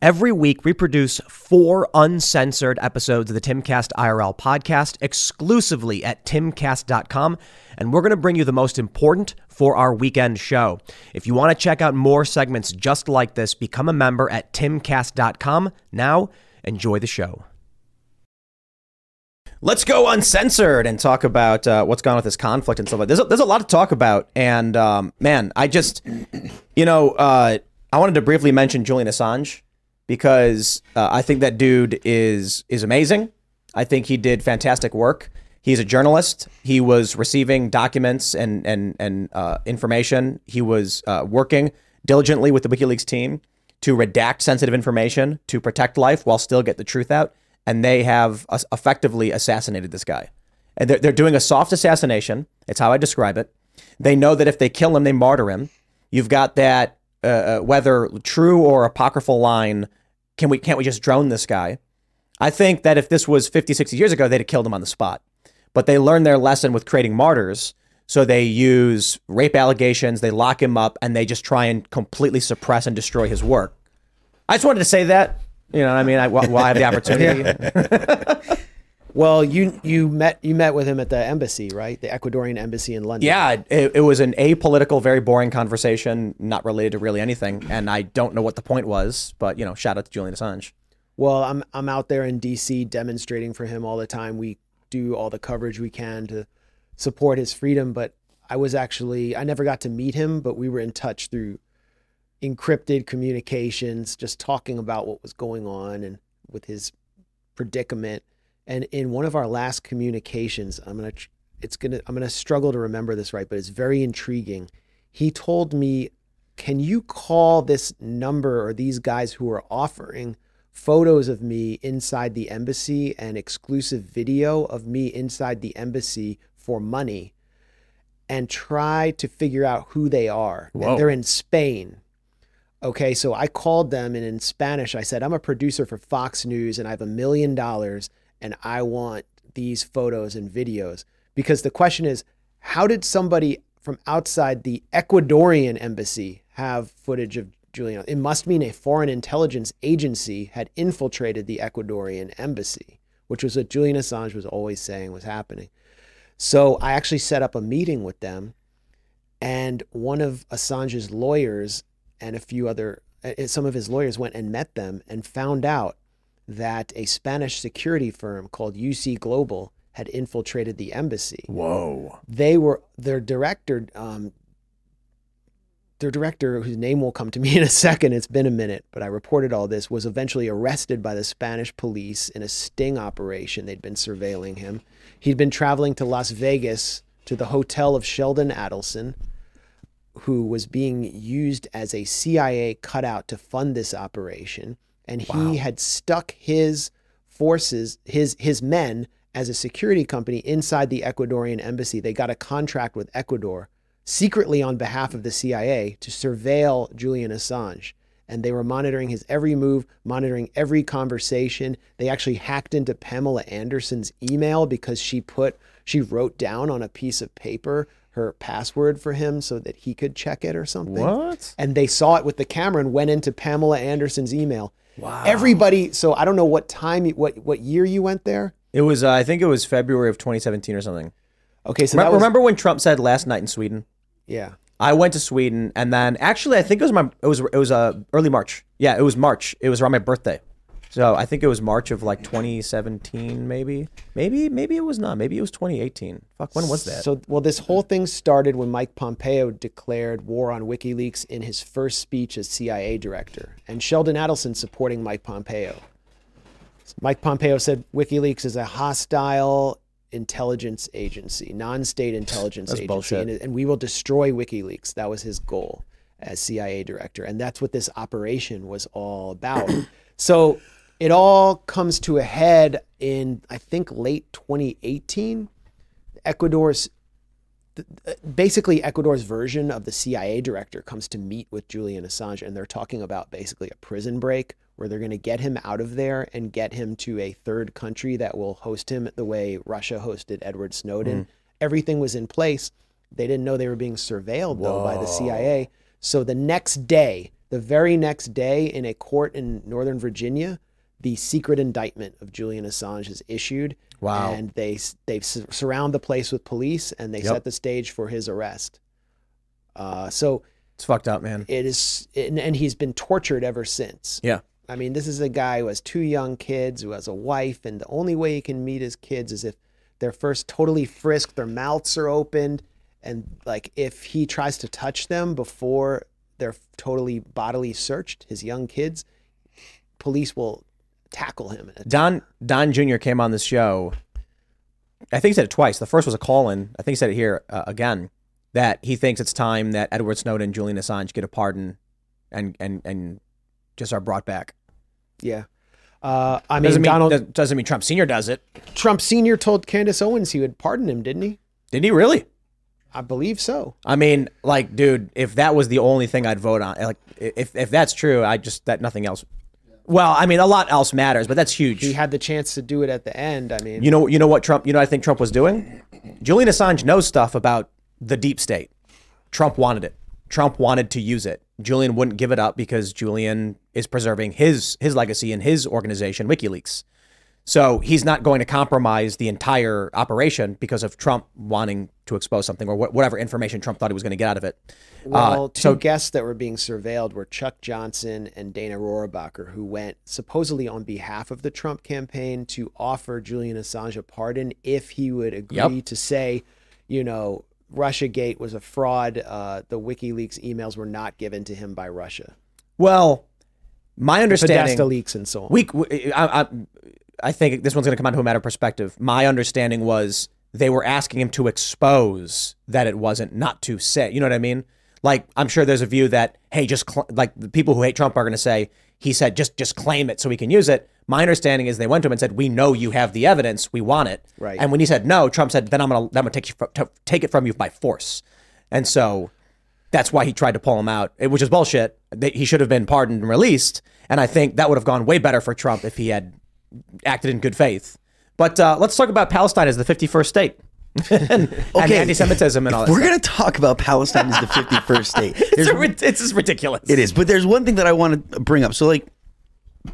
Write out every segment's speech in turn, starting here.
Every week, we produce four uncensored episodes of the Timcast IRL podcast exclusively at timcast.com, and we're going to bring you the most important for our weekend show. If you want to check out more segments just like this, become a member at timcast.com. Now, enjoy the show. Let's go uncensored and talk about uh, what's gone with this conflict and stuff like. There's a, there's a lot to talk about, and um, man, I just, you know, uh, I wanted to briefly mention Julian Assange because uh, I think that dude is is amazing. I think he did fantastic work. He's a journalist. He was receiving documents and and and uh, information. He was uh, working diligently with the WikiLeaks team to redact sensitive information to protect life while still get the truth out and they have effectively assassinated this guy. And they're, they're doing a soft assassination. It's how I describe it. They know that if they kill him, they martyr him. You've got that uh, uh, whether true or apocryphal line. Can we can't we just drone this guy? I think that if this was 50, 60 years ago, they'd have killed him on the spot. But they learned their lesson with creating martyrs. So they use rape allegations, they lock him up, and they just try and completely suppress and destroy his work. I just wanted to say that you know, what I mean, I, while I have the opportunity. Well, you you met you met with him at the embassy, right? The Ecuadorian embassy in London. yeah, it, it was an apolitical, very boring conversation, not related to really anything, and I don't know what the point was. But you know, shout out to Julian Assange. Well, I'm I'm out there in DC demonstrating for him all the time. We do all the coverage we can to support his freedom, but I was actually I never got to meet him, but we were in touch through encrypted communications, just talking about what was going on and with his predicament. And in one of our last communications, I'm gonna it's gonna I'm gonna struggle to remember this right, but it's very intriguing. He told me, "Can you call this number or these guys who are offering photos of me inside the embassy and exclusive video of me inside the embassy for money?" And try to figure out who they are. And they're in Spain. Okay, so I called them and in Spanish I said, I'm a producer for Fox News and I have a million dollars and I want these photos and videos. Because the question is, how did somebody from outside the Ecuadorian embassy have footage of Julian? It must mean a foreign intelligence agency had infiltrated the Ecuadorian embassy, which was what Julian Assange was always saying was happening. So I actually set up a meeting with them, and one of Assange's lawyers and a few other, some of his lawyers went and met them and found out that a Spanish security firm called UC Global had infiltrated the embassy. Whoa! They were their director, um, their director, whose name will come to me in a second. It's been a minute, but I reported all this. Was eventually arrested by the Spanish police in a sting operation. They'd been surveilling him. He'd been traveling to Las Vegas to the hotel of Sheldon Adelson who was being used as a CIA cutout to fund this operation, and he Wow. had stuck his forces, his his men, as a security company inside the Ecuadorian embassy. They got a contract with Ecuador secretly on behalf of the CIA to surveil Julian Assange. And they were monitoring his every move, monitoring every conversation. They actually hacked into Pamela Anderson's email because she put, she wrote down on a piece of paper her password for him so that he could check it or something. What? And they saw it with the camera and went into Pamela Anderson's email. Wow. Everybody, so I don't know what time, what what year you went there. It was, uh, I think it was February of 2017 or something. Okay, so Remember, that was, remember when Trump said last night in Sweden? yeah. I went to Sweden, and then actually, I think it was my it was it was uh, early March. Yeah, it was March. It was around my birthday, so I think it was March of like 2017, maybe, maybe, maybe it was not. Maybe it was 2018. Fuck, when was that? So, well, this whole thing started when Mike Pompeo declared war on WikiLeaks in his first speech as CIA director, and Sheldon Adelson supporting Mike Pompeo. Mike Pompeo said WikiLeaks is a hostile intelligence agency, non-state intelligence That's agency, bullshit. and, and we will destroy WikiLeaks. That was his goal as CIA director, and that's what this operation was all about. so it all comes to a head in I think late 2018. Ecuador's uh, basically Ecuador's version of the CIA director comes to meet with Julian Assange and they're talking about basically a prison break where they're going to get him out of there and get him to a third country that will host him the way Russia hosted Edward Snowden. Mm. Everything was in place. They didn't know they were being surveilled though by the CIA. So the next day, the very next day in a court in Northern Virginia, the secret indictment of Julian Assange is issued. Wow. And they they surround the place with police and they Yep. set the stage for his arrest. Uh, so It's fucked up, man. it is, and, and he's been tortured ever since. Yeah. I mean, this is a guy who has two young kids, who has a wife, and the only way he can meet his kids is if they're first totally frisked, their mouths are opened, and like if he tries to touch them before they're totally bodily searched, his young kids, police will tackle him. Don Don Jr. came on this show. I think he said it twice. The first was a call in. I think he said it here uh, again that he thinks it's time that Edward Snowden and Julian Assange get a pardon and and and just are brought back. Yeah. Uh, I mean, Doesn't mean Donald does- doesn't mean Trump Senior does it. Trump Sr. told Candace Owens he would pardon him, didn't he? Didn't he really? I believe so. I mean, like, dude, if that was the only thing I'd vote on, like, if if that's true, I just that nothing else. Well, I mean, a lot else matters, but that's huge. He had the chance to do it at the end. I mean, You know, you know what Trump. You know, what I think Trump was doing. Julian Assange knows stuff about the deep state. Trump wanted it. Trump wanted to use it. Julian wouldn't give it up because Julian is preserving his his legacy and his organization, WikiLeaks. So he's not going to compromise the entire operation because of Trump wanting to expose something or wh- whatever information Trump thought he was going to get out of it. Well, Uh, two so guests that were being surveilled were Chuck Johnson and Dana Rohrabacher, who went supposedly on behalf of the Trump campaign to offer Julian Assange a pardon if he would agree Yep. to say, you know, Russiagate was a fraud. Uh, the WikiLeaks emails were not given to him by Russia. well, my understanding. Podesta leaks and so on. We, we- I, I, I think this one's going to come down to a matter of perspective. My understanding was they were asking him to expose that it wasn't, not to say. You know what I mean? Like, I'm sure there's a view that, hey, just cl- like the people who hate Trump are going to say, he said, just just claim it so we can use it. My understanding is they went to him and said, we know you have the evidence, we want it. Right. And when he said no, Trump said, then I'm going to, I'm to take you, to take it from you by force. And so that's why he tried to pull him out, which is bullshit. He should have been pardoned and released. And I think that would have gone way better for Trump if he had acted in good faith. But uh, let's talk about Palestine as the 51st state. and, Okay. anti-Semitism and all that. We're going to talk about Palestine as the 51st state. It's, a it's just ridiculous. it is, but there's one thing that I want to bring up. So, like,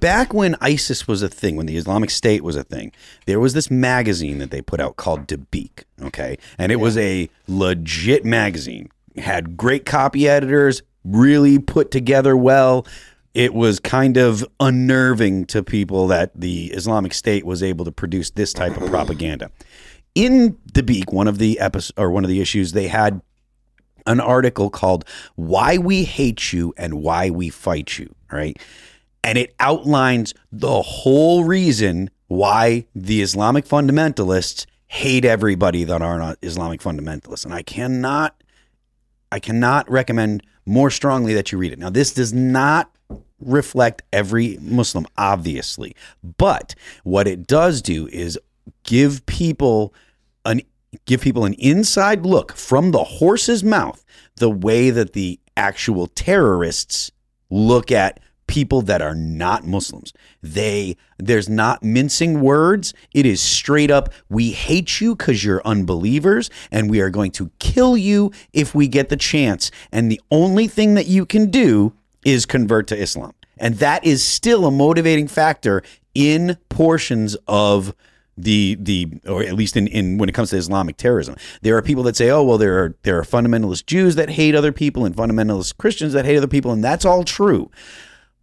back when ISIS was a thing, when the Islamic State was a thing, there was this magazine that they put out called Dabiq. Okay, and it was a legit magazine. Had great copy editors, really put together well. It was kind of unnerving to people that the Islamic State was able to produce this type of propaganda. In Dabiq, one of the episodes or one of the issues, they had an article called Why We Hate You and Why We Fight You, right? And it outlines the whole reason why the Islamic fundamentalists hate everybody that are not Islamic fundamentalists. And I cannot I cannot recommend more strongly that you read it. Now, this does not reflect every Muslim, obviously, but what it does do is give people an give people an inside look from the horse's mouth the way that the actual terrorists look at people that are not Muslims. They there's not mincing words. It is straight up we hate you cuz you're unbelievers and we are going to kill you if we get the chance. And the only thing that you can do is convert to Islam. And that is still a motivating factor in portions of the the or at least in, in when it comes to Islamic terrorism. There are people that say, oh well, there are there are fundamentalist Jews that hate other people and fundamentalist Christians that hate other people, and that's all true.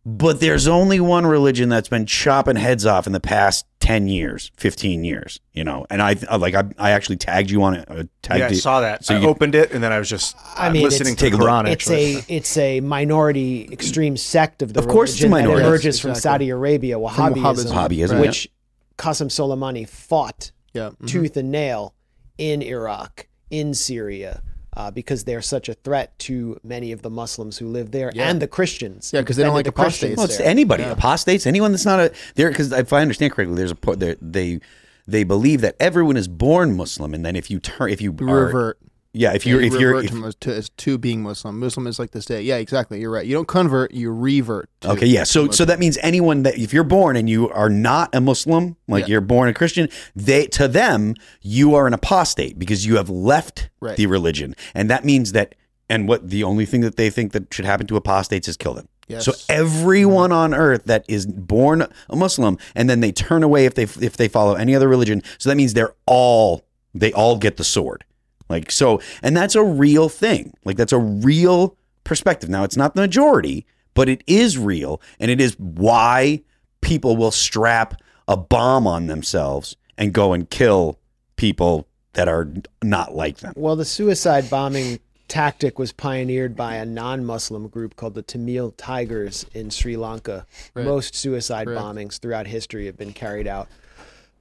But there's only one religion that's been chopping heads off in the past ten years, fifteen years. You know, and I I- like I, I actually tagged you on it. Uh, tagged Yeah, I it. saw that. So I you, opened it and then I was just I uh, mean, listening it's- to Take a. Quran. it's actually. a it's a minority extreme sect of the Of course it's a religion that minority. emerges from Exactly. Saudi Arabia, Wahhabism, Wahhabism. Wahhabism, which Qasem Soleimani fought Yeah. mhm. tooth and nail in Iraq, in Syria, uh, because they're such a threat to many of the Muslims who live there Yeah. and the Christians. Yeah, because they don't like the Christians apostates. Well, it's there. anybody, apostates, anyone that's not a there. Because if I understand correctly, there's a po- there, they they believe that everyone is born Muslim, and then if you turn if you You are, revert. Yeah, if you're if you're if, to, to, to being Muslim. Muslim is like this day. Yeah, exactly. You're right. You don't convert. You revert. Okay, yeah. So so that means anyone that if you're born and you are not a Muslim, like Yeah. you're born a Christian, they to them you are an apostate because you have left Right. the religion, and that means that and what the only thing that they think that should happen to apostates is kill them. Yes. So everyone on earth that is born a Muslim and then they turn away if they if they follow any other religion, so that means they're all they all get the sword. Like so, and that's a real thing. Like that's a real perspective. Now it's not the majority, but it is real, and it is why people will strap a bomb on themselves and go and kill people that are not like them. Well, the suicide bombing tactic was pioneered by a non-Muslim group called the Tamil Tigers in Sri Lanka. Right. Most suicide Correct. bombings throughout history have been carried out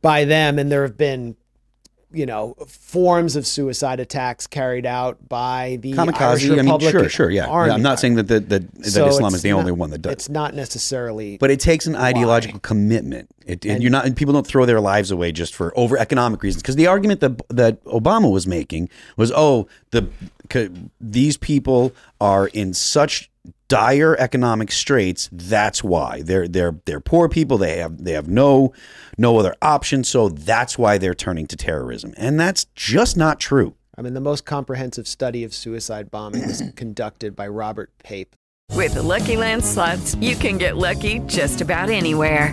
by them, and there have been, you know, forms of suicide attacks carried out by the Irish Kamikaze. I mean, sure, sure, yeah. Army. yeah. I'm not saying that that, that, that So Islam is the only one that does. It's not necessarily. But it takes an ideological commitment. It, and, And- you're not. And people don't throw their lives away just for over economic reasons. Because the argument that that Obama was making was, oh, the these people are in such dire economic straits. That's why they're they're they're poor people. They have they have no no other option. So that's why they're turning to terrorism. And that's just not true. I mean, the most comprehensive study of suicide bombing was conducted by Robert Pape. With the Lucky Land slots, you can get lucky just about anywhere.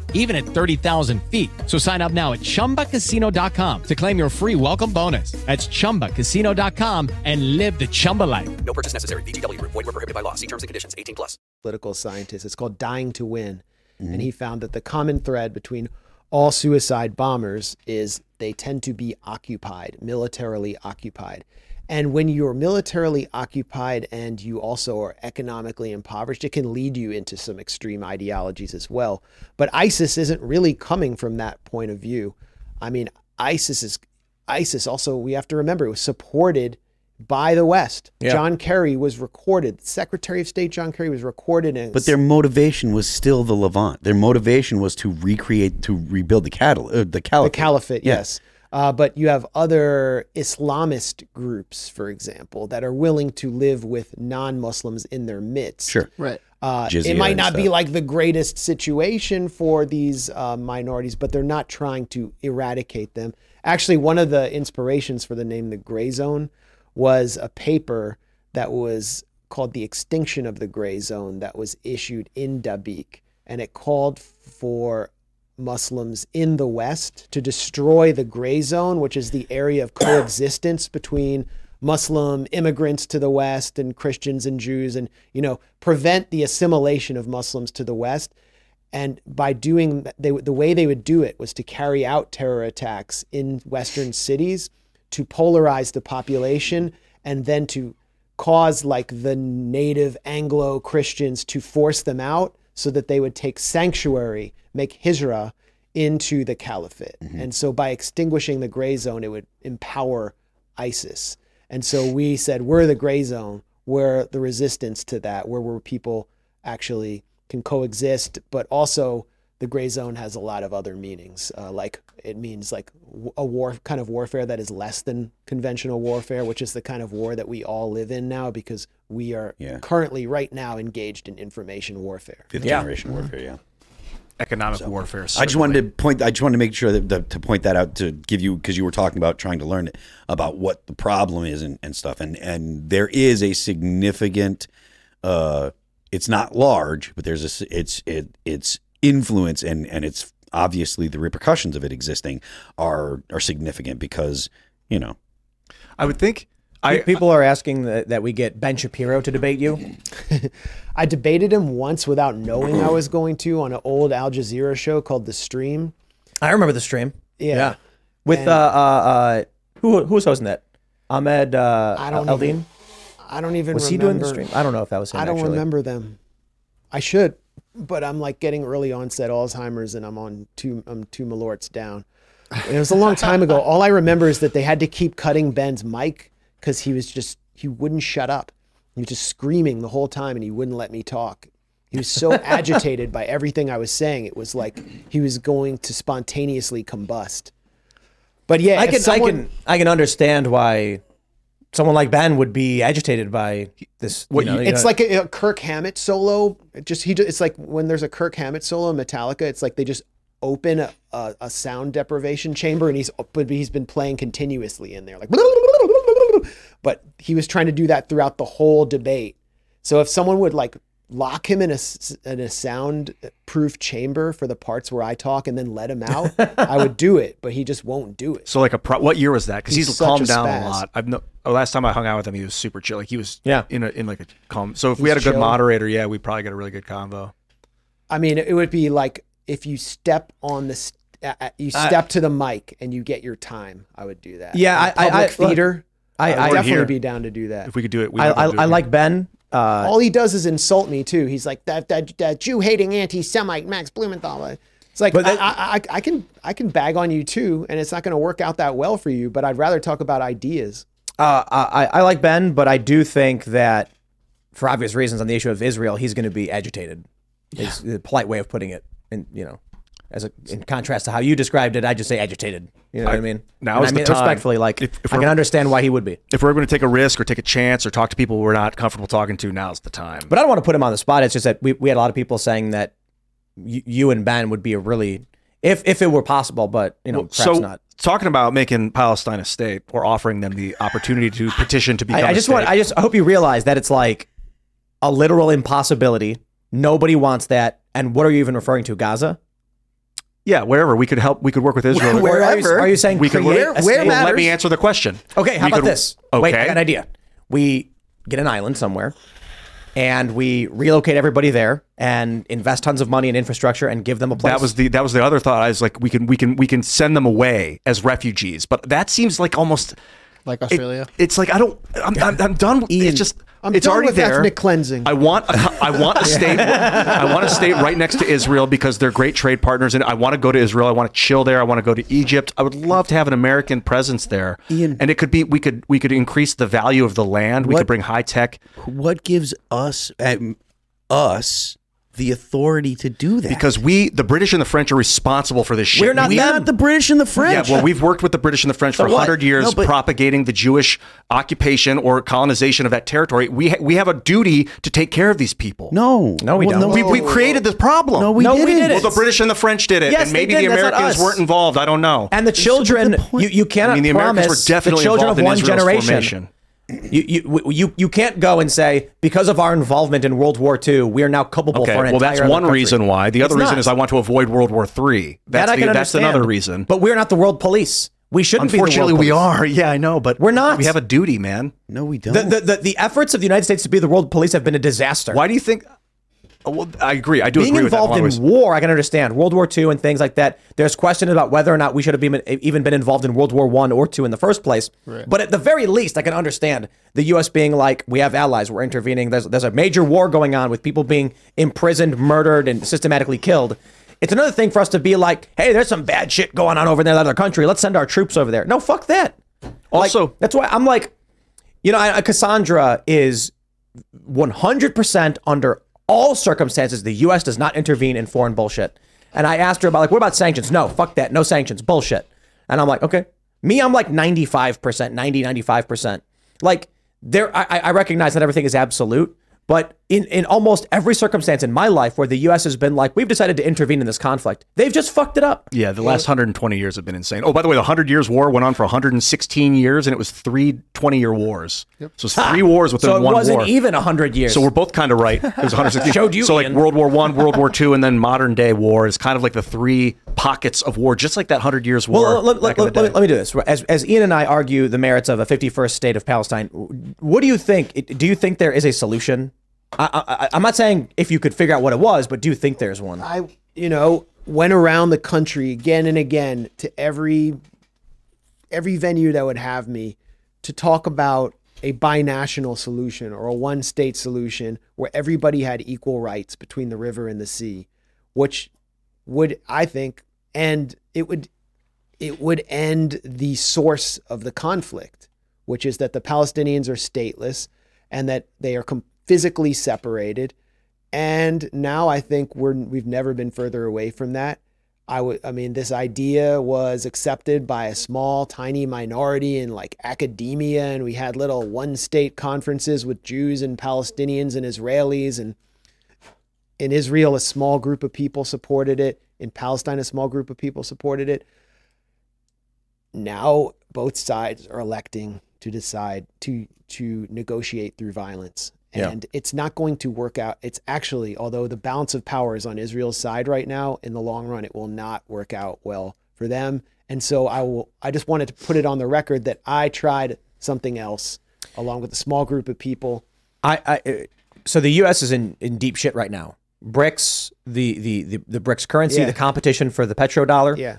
even at 30,000 feet. So sign up now at chumbacasino.com to claim your free welcome bonus. That's chumbacasino.com and live the Chumba life. No purchase necessary. VGW Group. Void were prohibited by law. See terms and conditions. 18 plus. political scientist. It's called Dying to Win. And he found that the common thread between all suicide bombers is they tend to be occupied, militarily occupied. And when you're militarily occupied and you also are economically impoverished, it can lead you into some extreme ideologies as well. But ISIS isn't really coming from that point of view. I mean, ISIS is ISIS also we have to remember it was supported by the West. Yeah. John Kerry was recorded. Secretary of State John Kerry was recorded in But their motivation was still the Levant. Their motivation was to recreate, to rebuild the cattle, uh, the the caliphate. caliphate, Yeah. yes. Uh, but you have other Islamist groups, for example, that are willing to live with non-Muslims in their midst. Sure. Right. Uh, it might not be like the greatest situation for these uh, minorities, but they're not trying to eradicate them. Actually, one of the inspirations for the name the Gray Zone was a paper that was called The Extinction of the Gray Zone that was issued in Dabiq. And it called for Muslims in the West to destroy the gray zone, which is the area of coexistence between Muslim immigrants to the West and Christians and Jews, and you know prevent the assimilation of Muslims to the West. And by doing they, the way they would do it was to carry out terror attacks in Western cities to polarize the population and then to cause like the native Anglo Christians to force them out so that they would take sanctuary, make hijrah into the caliphate. Mm-hmm. And so by extinguishing the gray zone, it would empower ISIS. And so we said, we're the gray zone. We're the resistance to that, where where people actually can coexist, but also the gray zone has a lot of other meanings. Uh, like it means like w- a war kind of warfare that is less than conventional warfare, which is the kind of war that we all live in now because we are Yeah. currently right now engaged in information warfare. Fifth Yeah. generation warfare, yeah. economic warfare. I just wanted to point. I just wanted to make sure that the, to point that out to give you because you were talking about trying to learn it about what the problem is and, and stuff. And and there is a significant. Uh, it's not large, but there's a It's it it's influence and and it's obviously the repercussions of it existing are are significant because you know I would think. I People are asking that, that we get Ben Shapiro to debate you. I debated him once without knowing I was going to on an old Al Jazeera show called The Stream. I remember the stream. Yeah. With And- uh, uh, uh, who who was hosting that? Ahmed uh, I don't Eldin. even- I don't even Was he doing the stream? I don't know if that was him. I don't actually. remember them. I should, but I'm like getting early onset Alzheimer's and I'm on two I'm two malorts down. And it was a long time ago. All I remember is that they had to keep cutting Ben's mic because he was just he wouldn't shut up. He was just screaming the whole time and he wouldn't let me talk. He was so agitated by everything I was saying. It was like he was going to spontaneously combust. But yeah, I can someone- I can I can understand why someone like Ben would be agitated by this. What you know, you- you It's know- like a, a Kirk Hammett solo. It just he. It's like when there's a Kirk Hammett solo in Metallica. It's like they just open a, a, a sound deprivation chamber, and he's but he's been playing continuously in there, like. But he was trying to do that throughout the whole debate. So if someone would like lock him in a s- in a sound-proof chamber for the parts where I talk, and then let him out, I would do it. But he just won't do it. so like a pro, what year was that? Because He's he's, calmed a down spaz. a lot. I've no. Oh, last time I hung out with him, he was super chill. Like he was Yeah. in a in like a calm. So if we had a good chill. moderator, yeah, we probably get a really good convo. I mean, it would be like if you step on the, st- uh, you step to the mic and you get your time. I would do that. Yeah, In I- I- public I- look, theater. I- I, I- would definitely here. be down to do that. If we could do it, we I I, do it I here. like Ben. Uh, All he does is insult me too. He's like that that, that Jew hating anti-Semite Max Blumenthal. It's like that- I, I, I can I can bag on you too, and it's not going to work out that well for you. But I'd rather talk about ideas. uh, I I like Ben, but I do think that for obvious reasons on the issue of Israel, he's going to be agitated. Is the polite way of putting it, and you know, as a, in contrast to how you described it, I just say agitated. You know what I mean? now And is I the mean, time. respectfully, like If- if I can understand why he would be. if we're going to take a risk or take a chance or talk to people we're not comfortable talking to, now's the time. But I don't want to put him on the spot. It's just that we, we had a lot of people saying that you, you and Ben would be a really, if if it were possible, but you know, Well, perhaps so not. talking about making Palestine a state or offering them the opportunity to petition to become I just state. want. I just hope you realize that it's like a literal impossibility. Nobody wants that. And what are you even referring to? Gaza? Yeah, wherever we could help, we could work with Israel. Or are you, are you saying we could create work, where state? Well, let me answer the question. Okay, how We about could- this? Wait, I Okay. got an idea. We get an island somewhere, and we relocate everybody there, and invest tons of money in infrastructure, and give them a place. That was the that was the other thought. I was like, we can we can we can send them away as refugees, but that seems like almost like it- Australia. it's like I don't. I'm, I'm, I'm done. with It's just I'm it's already with there. ethnic cleansing. I want I want a state I want a state right next to Israel because they're great trade partners and I want to go to Israel. I want to chill there. I want to go to Egypt. I would love to have an American presence there. Ian. and it could be we could we could increase the value of the land. We What- could bring high tech what gives us um, us the authority to do that because we the British and the French are responsible for this shit. We're not we're not the British and the French. Yeah, well, we've worked with the British and the French for what? 100 years No, but- propagating the Jewish occupation or colonization of that territory. We, ha- we have a duty to take care of these people. no, No, we don't. We, we created this problem. No, we No, we didn't. didn't. Well, the British and the French did it, Yes, and they maybe did. the That's Americans weren't involved. I don't know. and the children. You you cannot I mean, the Americans were definitely the children involved of in one Israel's generation. formation. You, you you you can't go and say because of our involvement in World War II, we are now culpable Okay, for an well, that's entire other one country. reason why. The other It's reason not. is I want to avoid World War III. That That's, I the, can that's understand. another reason. But we're not the world police. We shouldn't Unfortunately, be the we world police. are. Yeah, I know, but We're not. We have a duty, man. No, we don't. The, the, the, the efforts of the United States to be the world police have been a disaster. Why do you think? Oh, Well, I agree. I do Being agree with that. involved in in war, I can understand World War II and things like that. There's question about whether or not we should have been, even been involved in World War One or two in the first place. But at the very least, I can understand the U.S. being like, we have allies, we're intervening. There's there's a major war going on with people being imprisoned, murdered, and systematically killed. It's another thing for us to be like, hey, there's some bad shit going on over there in that other country. Let's send our troops over there. No, fuck that. Like, Also- that's why I'm like, you know, I, Cassandra is 100% under all circumstances, the U.S. does not intervene in foreign bullshit. And I asked her about, like, what about sanctions? No, fuck that. No sanctions. Bullshit. And I'm like, okay. Me, I'm like 95%, 90, 95%. Like, there, I, I recognize that everything is absolute, But in, in almost every circumstance in my life where the U.S. has been like, we've decided to intervene in this conflict, they've just fucked it up. Yeah, the last 120 years have been insane. Oh, by the way, the 100 Years' War went on for 116 years, and it was three 20 year wars. So it's three wars within So it wasn't war. even 100 years. So we're both kind of right. It was 160. Showed you, so like Ian. World War One, World War Two, and then modern day war is kind of like the three pockets of war, just like that Hundred Years' War. Well, let, let, let, let me, let me do this. As, as Ian and I argue the merits of a 51st state of Palestine, what do you think? Do you think there is a solution? I, I, I'm not saying if you could figure out what it was, but do you think there's one? I, you know, went around the country again and again to every every venue that would have me to talk about a binational solution or a one state solution where everybody had equal rights between the river and the sea, which would I think end it would it would end the source of the conflict, which is that the Palestinians are stateless and that they are com- physically separated. And now I think we're we've never been further away from that. I would I mean this idea was accepted by a small tiny minority in like academia. And we had little one state conferences with Jews and Palestinians and Israelis. And in Israel a small group of people supported it, in Palestine a small group of people supported it. Now both sides are electing to decide to to negotiate through violence Yeah. and it's not going to work out it's actually although the balance of power is on Israel's side right now in the long run it will not work out well for them and so I will I just wanted to put it on the record that I tried something else along with a small group of people I, I uh, so the U.S. is in, in deep shit right now. BRICS, the the the, the BRICS currency, Yeah. the competition for the petrodollar. yeah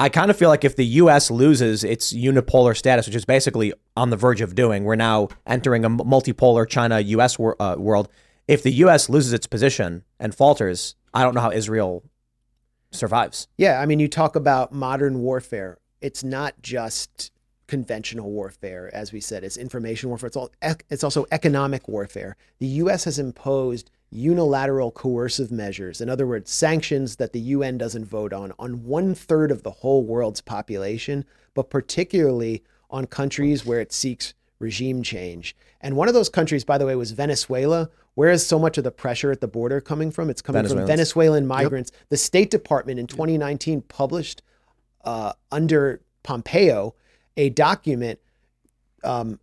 I kind of feel like if the U.S. loses its unipolar status, which is basically on the verge of doing, we're now entering a multipolar China-U.S. Wor- uh, world. If the U.S. loses its position and falters, I don't know how Israel survives. Yeah, I mean, you talk about modern warfare. It's not just conventional warfare, as we said. It's information warfare. It's all. It's also economic warfare. The U.S. has imposed unilateral coercive measures. In other words, sanctions that the UN doesn't vote on on one third of the whole world's population, but particularly on countries where it seeks regime change. And one of those countries, by the way, was Venezuela. Where is so much of the pressure at the border coming from? It's coming from Venezuelan migrants. The State Department in 2019 published uh, under Pompeo a document um,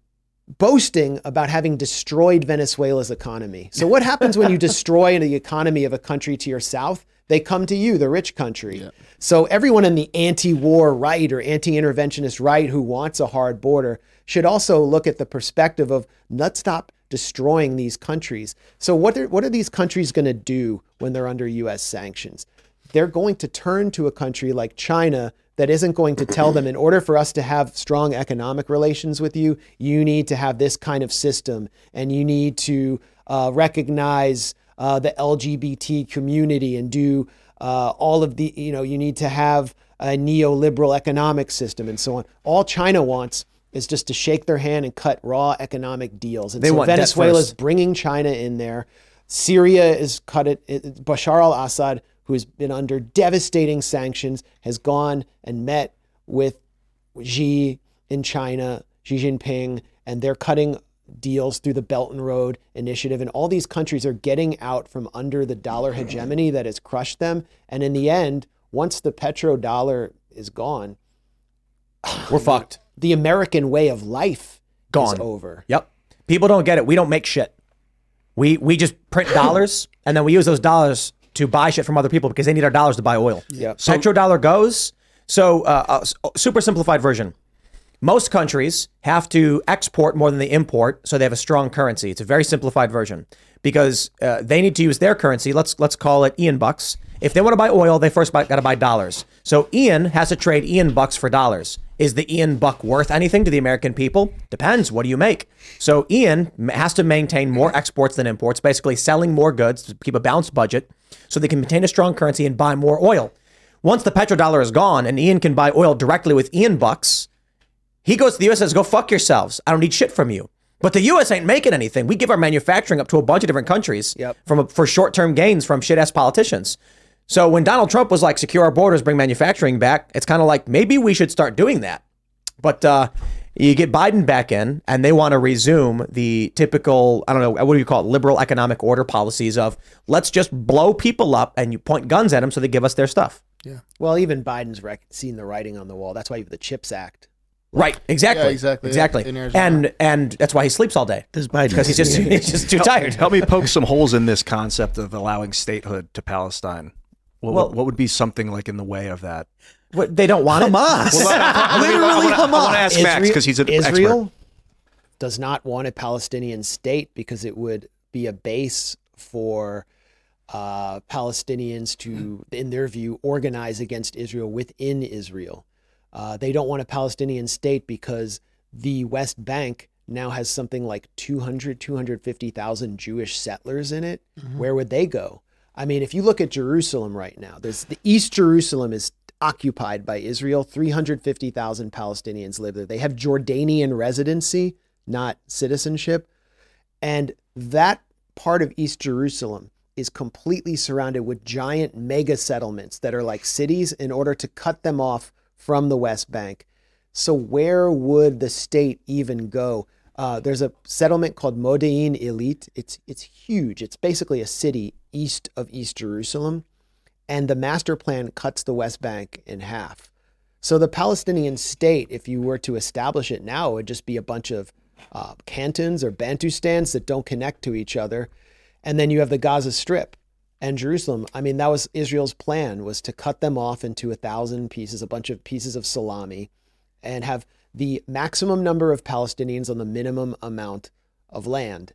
boasting about having destroyed Venezuela's economy. So, what happens when you destroy the economy of a country to your south? They come to you, the rich country. So, everyone in the anti war right or anti interventionist right who wants a hard border should also look at the perspective of let's stop destroying these countries. So, what are, what are these countries going to do when they're under US sanctions? They're going to turn to a country like China that isn't going to tell them in order for us to have strong economic relations with you, you need to have this kind of system and you need to uh, recognize uh, the LGBT community and do uh, all of the, you know, you need to have a neoliberal economic system and so on. All China wants is just to shake their hand and cut raw economic deals. And They so want debt Venezuela's bringing China in there. Syria is cut it. it- Bashar al-Assad, who has been under devastating sanctions, has gone and met with Xi in China, Xi Jinping, and they're cutting deals through the Belt and Road Initiative. And all these countries are getting out from under the dollar hegemony that has crushed them. And in the end, once the petrodollar is gone, We're fucked. the American way of life Gone. is over. Yep. People don't get it. We don't make shit. We we just print dollars and then we use those dollars to buy shit from other people because they need our dollars to buy oil. Yep. Petrodollar goes. So, uh, uh, s- super simplified version. Most countries have to export more than they import, so they have a strong currency. It's a very simplified version because uh, they need to use their currency. Let's let's call it Ian bucks. If they want to buy oil, they first got to buy dollars. So Ian has to trade Ian bucks for dollars. Is the Ian buck worth anything to the American people? Depends. What do you make? So Ian has to maintain more exports than imports, basically selling more goods to keep a balanced budget, so they can maintain a strong currency and buy more oil. Once the petrodollar is gone and Ian can buy oil directly with Ian bucks, he goes to the US and says, go fuck yourselves. I don't need shit from you. But the US ain't making anything. We give our manufacturing up to a bunch of different countries Yep. from for short term gains from shit ass politicians. So when Donald Trump was like, secure our borders, bring manufacturing back, it's kind of like maybe we should start doing that. But uh, You get Biden back in, and they want to resume the typical, I don't know, what do you call it, liberal economic order policies of let's just blow people up and you point guns at them so they give us their stuff. Yeah. Well, even Biden's rec- seen the writing on the wall. That's why you have the CHIPS Act. Right, exactly, Yeah, exactly, exactly, in and and that's why he sleeps all day Does Biden? because he's just he's just too tired. Help me poke some holes in this concept of allowing statehood to Palestine. What, Well- what would be something like in the way of that? What, they don't want it. Hamas. Literally I want Hamas. to ask Max because he's an Israel expert. does not want a Palestinian state because it would be a base for uh, Palestinians to, in their view, organize against Israel within Israel. Uh, they don't want a Palestinian state because the West Bank now has something like 200, 250,000 Jewish settlers in it. Where would they go? I mean, if you look at Jerusalem right now, there's the East Jerusalem is occupied by Israel. 350,000 Palestinians live there. They have Jordanian residency, not citizenship. And that part of East Jerusalem is completely surrounded with giant mega settlements that are like cities in order to cut them off from the West Bank. So, where would the state even go? Uh, there's a settlement called Modi'in Illit. It's, it's huge. It's basically a city east of East Jerusalem. And the master plan cuts the West Bank in half. So, the Palestinian state, if you were to establish it now, would just be a bunch of uh, cantons or Bantustans that don't connect to each other. And then you have the Gaza Strip and Jerusalem. I mean, that was Israel's plan was to cut them off into a thousand pieces, a bunch of pieces of salami, and have the maximum number of Palestinians on the minimum amount of land.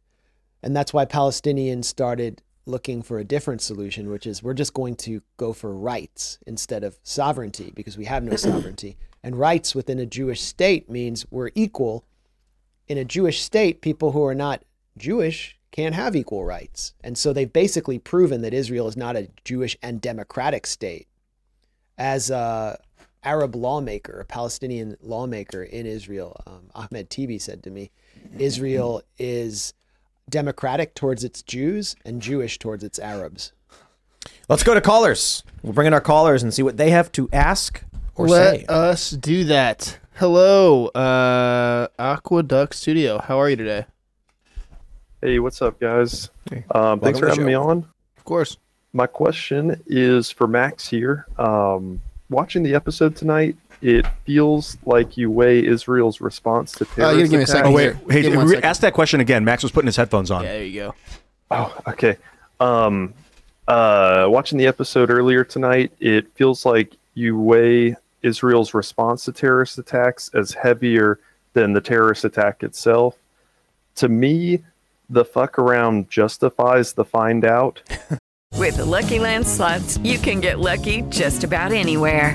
And that's why Palestinians started looking for a different solution, which is we're just going to go for rights instead of sovereignty because we have no sovereignty. And rights within a Jewish state means we're equal. In a Jewish state, people who are not Jewish can't have equal rights. And so they've basically proven that Israel is not a Jewish and democratic state. As a Arab lawmaker, a Palestinian lawmaker in Israel, um, Ahmed Tibi said to me, Israel is democratic towards its Jews and Jewish towards its Arabs. Let's go to callers. We'll bring in our callers and see what they have to ask or Let say. us do that. Hello, uh, Aqueduct Studio. How are you today? Hey, what's up, guys? Um, thanks for the having me on. Of course. My question is for Max here. Um, watching the episode tonight, it feels like you weigh Israel's response to Uh, terrorist you give me a attacks. second Oh here. wait, hey, Give me one re- second. ask that question again. Max was putting his headphones on. Yeah, there you go. Oh, okay. Um, uh, watching the episode earlier tonight, it feels like you weigh Israel's response to terrorist attacks as heavier than the terrorist attack itself. To me, the fuck around justifies the find out. With the Lucky Land slots, you can get lucky just about anywhere.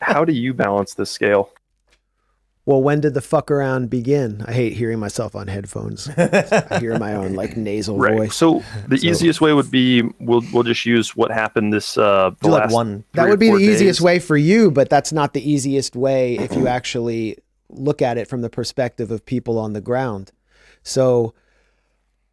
How do you balance this scale? Well, when did the fuck around begin? I hate hearing myself on headphones. I hear my own like nasal Right. voice. So the So- easiest way would be we'll we'll just use what happened this uh the Do like last one. that three or would be the four easiest way for you, but that's not the easiest way if you actually look at it from the perspective of people on the ground. So,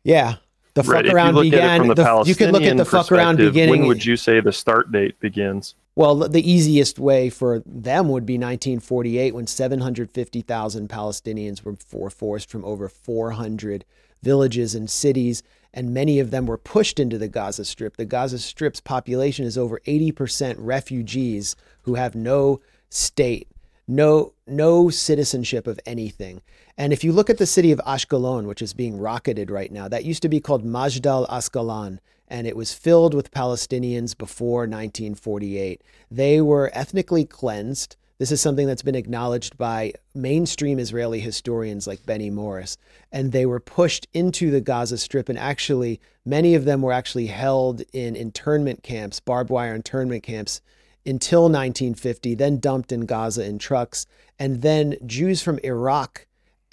yeah, the fuck Right. You around look at it began. from the the- you could look at the fuck around beginning. When would you say the start date begins? Well, the easiest way for them would be 1948 when 750,000 Palestinians were forced from over 400 villages and cities, and many of them were pushed into the Gaza Strip. The Gaza Strip's population is over 80% refugees who have no state. no no citizenship of anything. And if you look at the city of Ashkelon, which is being rocketed right now, that used to be called Majdal Asqalan, and it was filled with Palestinians before 1948. They were ethnically cleansed. This is something that's been acknowledged by mainstream Israeli historians like Benny Morris. And they were pushed into the Gaza Strip. And actually, many of them were actually held in internment camps, barbed wire internment camps, until 1950, then dumped in Gaza in trucks. And then Jews from Iraq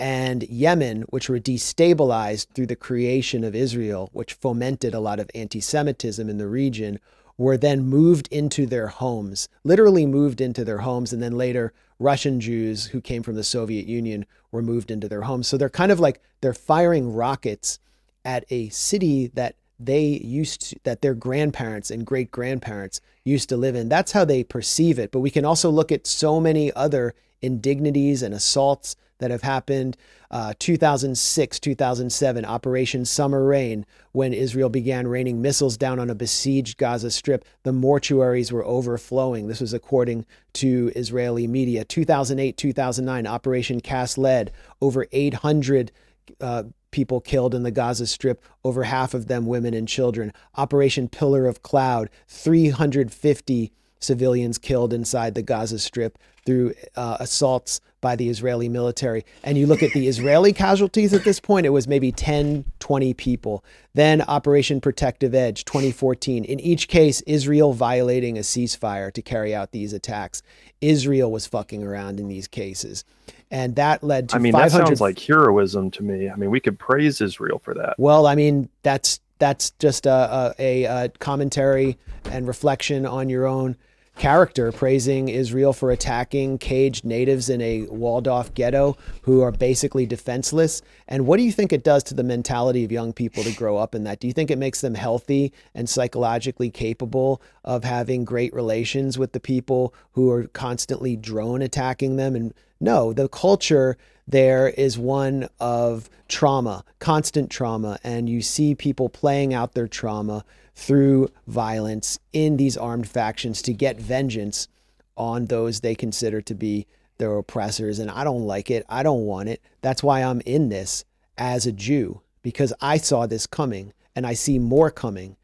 and Yemen, which were destabilized through the creation of Israel, which fomented a lot of anti Semitism in the region, were then moved into their homes, literally moved into their homes. And then later, Russian Jews who came from the Soviet Union were moved into their homes. So they're kind of like they're firing rockets at a city that they used to, that their grandparents and great grandparents used to live in. That's how they perceive it. But we can also look at so many other indignities and assaults that have happened. Uh, 2006, 2007, Operation Summer Rain, when Israel began raining missiles down on a besieged Gaza Strip, the mortuaries were overflowing. This was according to Israeli media. 2008, 2009, Operation Cast Lead, over 800 uh, people killed in the Gaza Strip, over half of them women and children. Operation Pillar of Cloud, 350 civilians killed inside the Gaza Strip through uh, assaults by the Israeli military. And you look at the Israeli casualties at this point, it was maybe 10, 20 people. Then Operation Protective Edge, 2014. In each case, Israel violating a ceasefire to carry out these attacks. Israel was fucking around in these cases. And that led to I mean, 500 that sounds like heroism to me. I mean, we could praise Israel for that. well, I mean, that's that's just a, a, a commentary and reflection on your own character, praising Israel for attacking caged natives in a walled off ghetto who are basically defenseless. And what do you think it does to the mentality of young people to grow up in that? Do you think it makes them healthy and psychologically capable of having great relations with the people who are constantly drone attacking them? And no, the culture there is one of trauma, constant trauma, and you see people playing out their trauma through violence in these armed factions to get vengeance on those they consider to be their oppressors. And I don't like it. I don't want it. That's why I'm in this as a Jew, because I saw this coming and I see more coming.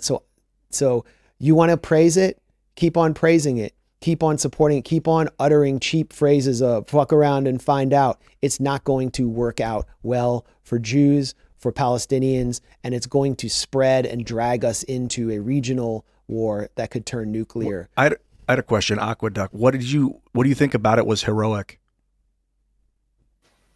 So, so you want to praise it? Keep on praising it. Keep on supporting it. Keep on uttering cheap phrases of fuck around and find out. It's not going to work out well for Jews, for Palestinians, and it's going to spread and drag us into a regional war that could turn nuclear. I had, I had a question, Aqueduct. What did you What do you think about it was heroic?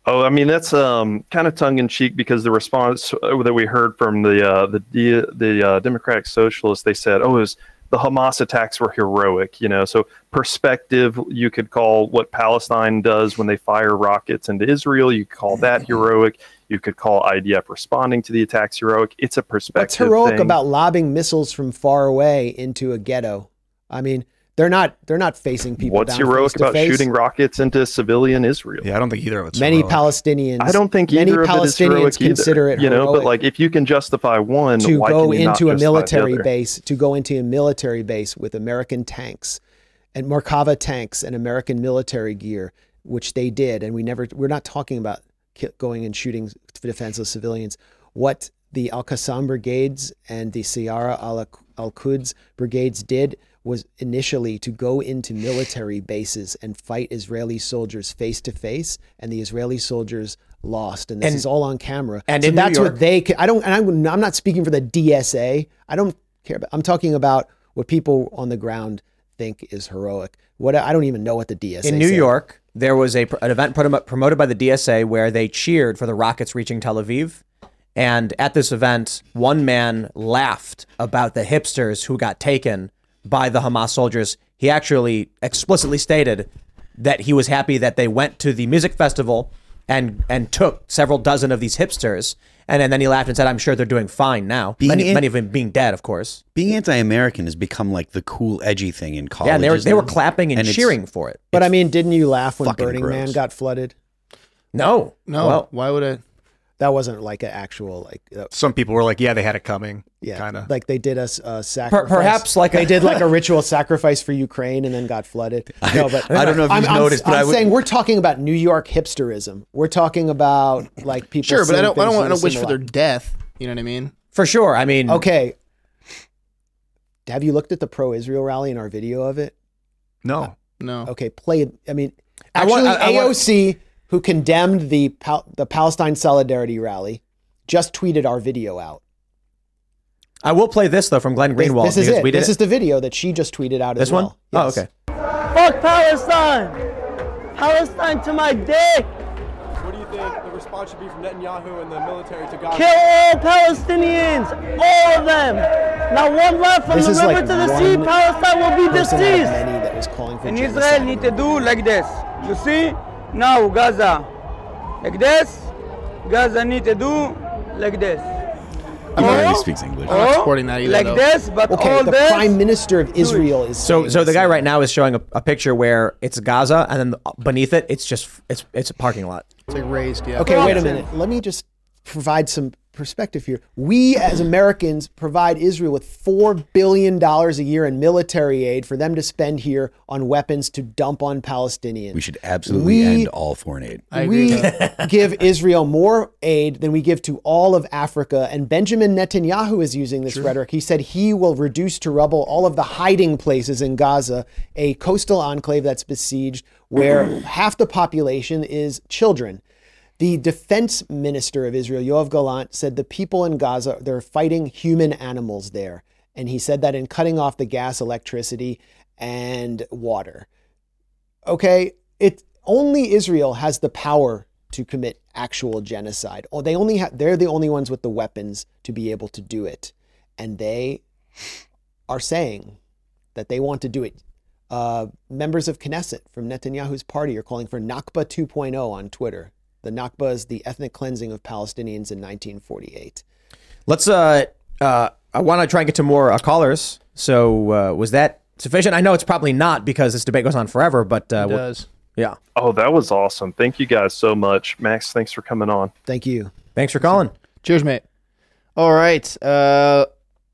Oh, I mean that's um, kind of tongue in cheek because the response uh, that we heard from the uh, the the, the uh, Democratic Socialists, they said, "Oh, it was the Hamas attacks were heroic." You know, so perspective, you could call what Palestine does when they fire rockets into Israel. You could call that heroic. You could call IDF responding to the attacks heroic. It's a perspective. What's heroic thing. about lobbing missiles from far away into a ghetto? I mean, they're not they're not facing people. What's down heroic face to about face. shooting rockets into civilian Israel? Yeah, I don't think either of it's Many heroic. Palestinians. I don't think many either of it is Palestinians heroic consider either, it you know. But like, if you can justify one, to why go can you not into a military base to go into a military base with American tanks and Merkava tanks and American military gear, which they did, and we never. We're not talking about ki- going and shooting defenseless civilians. What the Al Qassam brigades and the Saraya al Quds brigades did was initially to go into military bases and fight Israeli soldiers face to face, and the Israeli soldiers lost. And this And- is all on camera. and so that's what they. I don't. And I'm, I'm not speaking for the DSA. I don't care. About, I'm talking about what people on the ground think is heroic. What I don't even know what the DSA in New said. York, there was a an event promoted by the DSA where they cheered for the rockets reaching Tel Aviv. And at this event, one man laughed about the hipsters who got taken by the Hamas soldiers. He actually explicitly stated that he was happy that they went to the music festival and and took several dozen of these hipsters. And, and then he laughed and said, "I'm sure they're doing fine now. Being Many, in- many of them being dead, of course. Being anti-American has become like the cool, edgy thing in college. Yeah, and they were they were clapping and, it's- cheering for it. But I mean, didn't you laugh when fucking Burning Man got flooded? No, No, Well, why would I? That wasn't like an actual like. Uh, Some people were like, yeah, they had it coming. yeah, kind of. like they did a, s- a sacrifice. perhaps like a- they did like a ritual sacrifice for Ukraine and then got flooded. No, but I don't know if I'm, you've I'm- noticed, but I'm I would- saying we're talking about New York hipsterism. We're talking about like people. Sure, but I don't. I don't want to wish for their death. You know what I mean? For sure. I mean, Okay. Have you looked at the pro-Israel rally in our video of it? No. No. Okay, play. I mean, I actually, want- I- I want- AOC, who condemned the Pal- the Palestine Solidarity rally, just tweeted our video out. I will play this though from Glenn Greenwald this is it. we did This it. is the video that she just tweeted out this as one. well. Oh, Yes. okay. Fuck Palestine! Palestine to my dick! What do you think the response should be from Netanyahu and the military to Gaza? Kill all Palestinians! All of them! Not one left from This the river like to the sea, Palestine will be person out deceased! many that was calling for And. Israel need to do like this. You see? Now Gaza. Like this. Gaza need to do like this. I'm glad he speaks English. I'm not supporting that either. Like though. this, but Okay, all the this. prime minister of Israel is So, so the guy right now is showing a, a picture where it's Gaza, and then beneath it, it's just it's it's a parking lot. It's like raised. Yeah. Okay, wait a minute. Let me just provide some perspective here. We as Americans provide Israel with four billion dollars a year in military aid for them to spend here on weapons to dump on Palestinians. We should absolutely We- end all foreign aid. I we give Israel more aid than we give to all of Africa. And Benjamin Netanyahu is using this rhetoric. He said he will reduce to rubble all of the hiding places in Gaza, a coastal enclave that's besieged where half the population is children. The defense minister of Israel, Yoav Gallant, said the people in Gaza, they're fighting human animals there. And he said that in cutting off the gas, electricity, and water okay, it only Israel has the power to commit actual genocide. Oh, they only have they're the only ones with the weapons to be able to do it. And they are saying that they want to do it. Uh, members of Knesset from Netanyahu's party are calling for Nakba 2.0 on Twitter. The Nakba is the ethnic cleansing of Palestinians in 1948. Let's uh uh I want to try and get to more uh, callers. So uh, was that sufficient? I know it's probably not because this debate goes on forever, but uh, It what- does. yeah. Oh, that was awesome. Thank you guys so much. Max, thanks for coming on. Thank you. Thanks for calling. Cheers, mate. All right. Uh,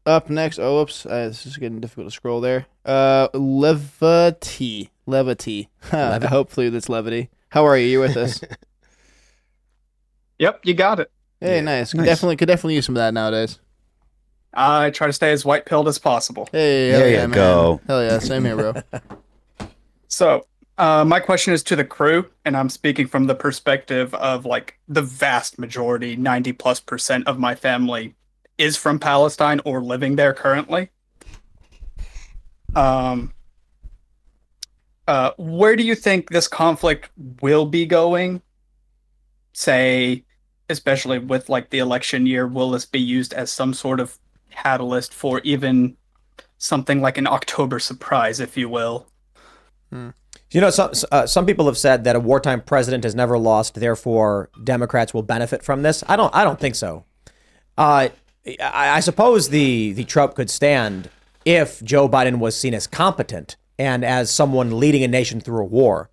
up next. Oh, whoops. Uh, this is getting difficult to scroll there. Uh, levity. Levity. Huh, Hopefully that's levity. How are you? You with us? Yep, you got it. Hey, nice. Could nice. Definitely could definitely use some of that nowadays. I try to stay as white pilled as possible. Hey, There hell you yeah, man. go. Hell yeah, same here, bro. So, uh, my question is to the crew, and I'm speaking from the perspective of like the vast majority, 90 plus percent of my family is from Palestine or living there currently. Um, uh, where do you think this conflict will be going? Say, especially with like the election year, will this be used as some sort of catalyst for even something like an October surprise, if you will? You know, some uh, some people have said that a wartime president has never lost, therefore Democrats will benefit from this. I don't. I don't think so. Uh, I, I suppose the the Trump could stand if Joe Biden was seen as competent and as someone leading a nation through a war,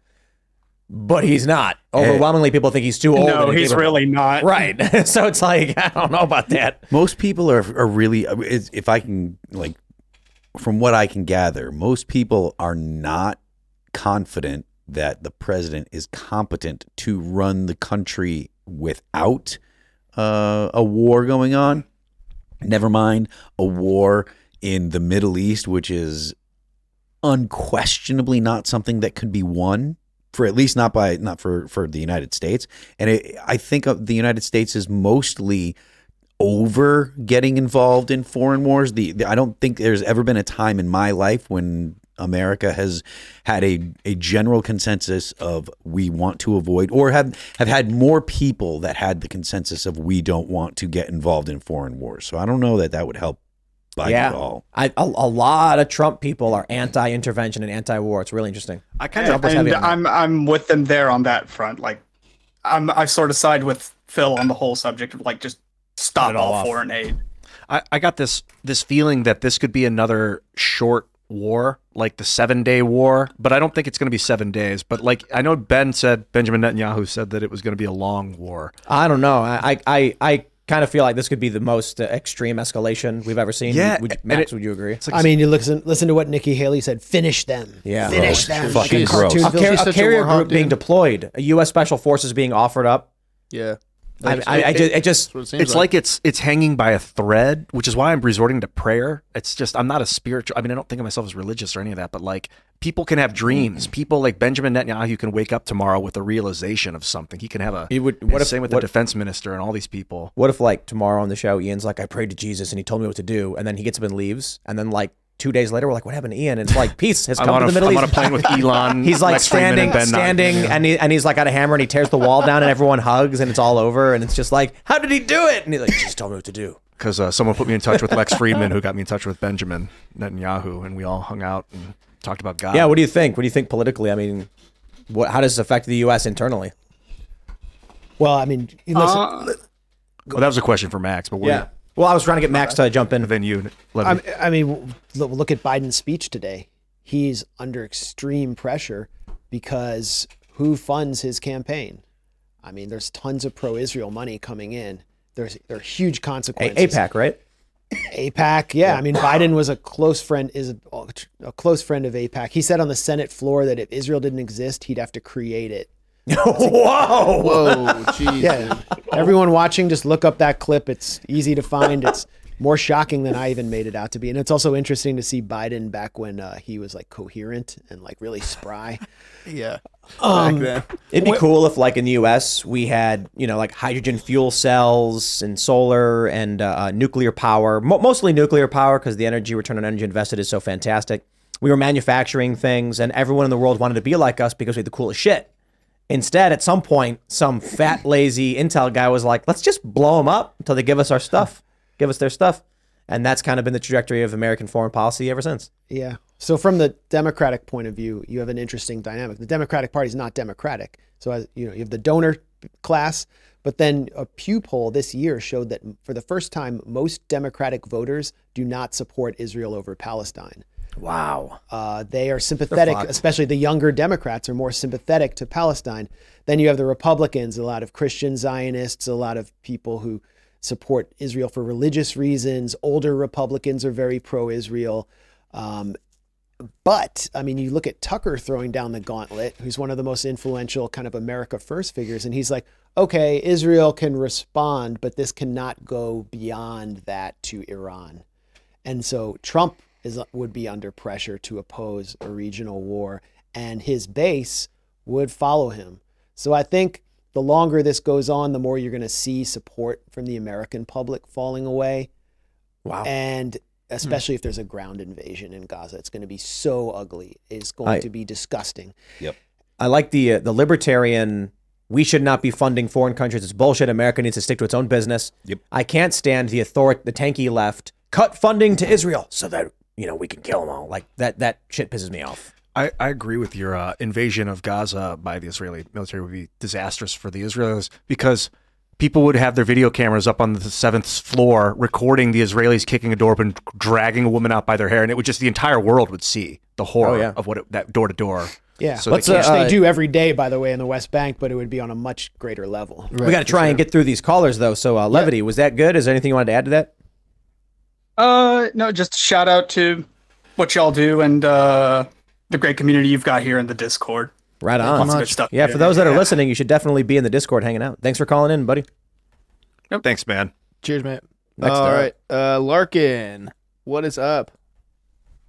but he's not. Overwhelmingly, people think he's too old. No, he's really not. right. so it's like I don't know about that. Most people are are really if I can like from what I can gather, most people are not confident that the president is competent to run the country without uh, a war going on. Never mind a war in the Middle East, which is unquestionably not something that could be won for at least not by not for for the United States. And it, I think the United States is mostly over getting involved in foreign wars. The, the I don't think there's ever been a time in my life when America has had a, a general consensus of we want to avoid or have have had more people that had the consensus of we don't want to get involved in foreign wars. So I don't know that that would help Biden yeah, at all. I, a, a lot of Trump people are anti-intervention and anti-war. It's really interesting. I kind of is and heavy on that. I'm I'm with them there on that front. Like, I'm I sort of side with Phil on the whole subject of like just stop it all all foreign aid. I, I got this this feeling that this could be another short war, like the seven day war, but I don't think it's going to be seven days. But like I know Ben said, Benjamin Netanyahu said that it was going to be a long war. I don't know. I I I kind of feel like this could be the most uh, extreme escalation we've ever seen. Yeah, would, and Max, it- would you agree? I mean, you listen listen to what Nikki Haley said. Finish them. Yeah. Finish Gross. them. Fucking Like a gross. cartoon A, car- a carrier group being deployed, a U.S. Special Forces being offered up. Yeah. I, I, I just, it just it's like. it's it's hanging by a thread, which is why I'm resorting to prayer. It's just I'm not a spiritual. I mean, I don't think of myself as religious or any of that, but like people can have dreams. Mm. People like Benjamin Netanyahu can wake up tomorrow with a realization of something. He can have a. He would- what if- same with what- the defense minister and all these people. What if like tomorrow on the show, Ian's like, I prayed to Jesus and he told me what to do, and then he gets up and leaves, and then like two days later, we're like, what happened to Ian? And it's like peace has come to the Middle I'm East. on a plane with Elon, he's like Lex standing, and standing, Yeah. and he and he's like got a hammer and he tears the wall down, and everyone hugs, and it's all over, and it's just like, how did he do it? And he's like, "Just told me what to do. because uh, someone put me in touch with Lex Fridman, who got me in touch with Benjamin Netanyahu, and we all hung out and talked about God. Yeah, what do you think? What do you think politically? I mean, what? How does this affect the U.S. internally? Well, I mean, listen, Uh, well, that was a question for Max, but what do Yeah. Well, I was trying to get Max to jump in. Then you, I, I mean, look, look at Biden's speech today. He's under extreme pressure because who funds his campaign? I mean, there's tons of pro-Israel money coming in. There's there are huge A- consequences. AIPAC, right? AIPAC, yeah. I mean, Biden was a close friend, is a, a close friend of AIPAC. He said on the Senate floor that if Israel didn't exist, he'd have to create it. Whoa! Whoa, jeez. Yeah, everyone watching, just look up that clip. It's easy to find. It's more shocking than I even made it out to be, and it's also interesting to see Biden back when uh, he was like coherent and like really spry. Yeah. Um, Back then. It'd be cool if, like in the U.S., we had you know like hydrogen fuel cells and solar and uh, uh, nuclear power, Mo- mostly nuclear power because the energy return on energy invested is so fantastic. We were manufacturing things, and everyone in the world wanted to be like us because we had the coolest shit. Instead, at some point, some fat, lazy Intel guy was like, "Let's just blow them up until they give us our stuff, give us their stuff," and that's kind of been the trajectory of American foreign policy ever since. Yeah. So from the Democratic point of view, you have an interesting dynamic. The Democratic Party is not democratic. So as you know, you have the donor class, but then a Pew poll this year showed that for the first time, most Democratic voters do not support Israel over Palestine. Wow. Uh, they are sympathetic, especially the younger Democrats are more sympathetic to Palestine. Then you have the Republicans, a lot of Christian Zionists, a lot of people who support Israel for religious reasons. Older Republicans are very pro Israel. Um, but, I mean, you look at Tucker throwing down the gauntlet, who's one of the most influential kind of America First figures. And he's like, okay, Israel can respond, but this cannot go beyond that to Iran. And so Trump is would be under pressure to oppose a regional war, and his base would follow him. So I think the longer this goes on, the more you're going to see support from the American public falling away. Wow. And especially if there's a ground invasion in Gaza, it's going to be so ugly. It's going I- to be disgusting. Yep. I like the uh, the libertarian. We should not be funding foreign countries. It's bullshit. America needs to stick to its own business. Yep. I can't stand the author the tanky left. Cut funding to Israel so that you know we can kill them all. Like that. That shit pisses me off. I, I agree with your uh, invasion of Gaza by the Israeli military would be disastrous for the Israelis because people would have their video cameras up on the seventh floor recording the Israelis kicking a door open, dragging a woman out by their hair, and it would just the entire world would see the horror Oh, yeah. of what it, that door to door. Yeah, So which they can't- they do every day, by the way, in the West Bank, but it would be on a much greater level. we got to try and get through these callers though. So uh, levity was that good? Is there anything you wanted to add to that? Uh, no, just shout out to what y'all do and uh, the great community you've got here in the Discord. Right Lots on. of good stuff. Yeah, for those that are listening, you should definitely be in the Discord hanging out. Thanks for calling in, buddy. Thanks, man. Cheers, man. Next All up. right, uh, Larkin, what is up?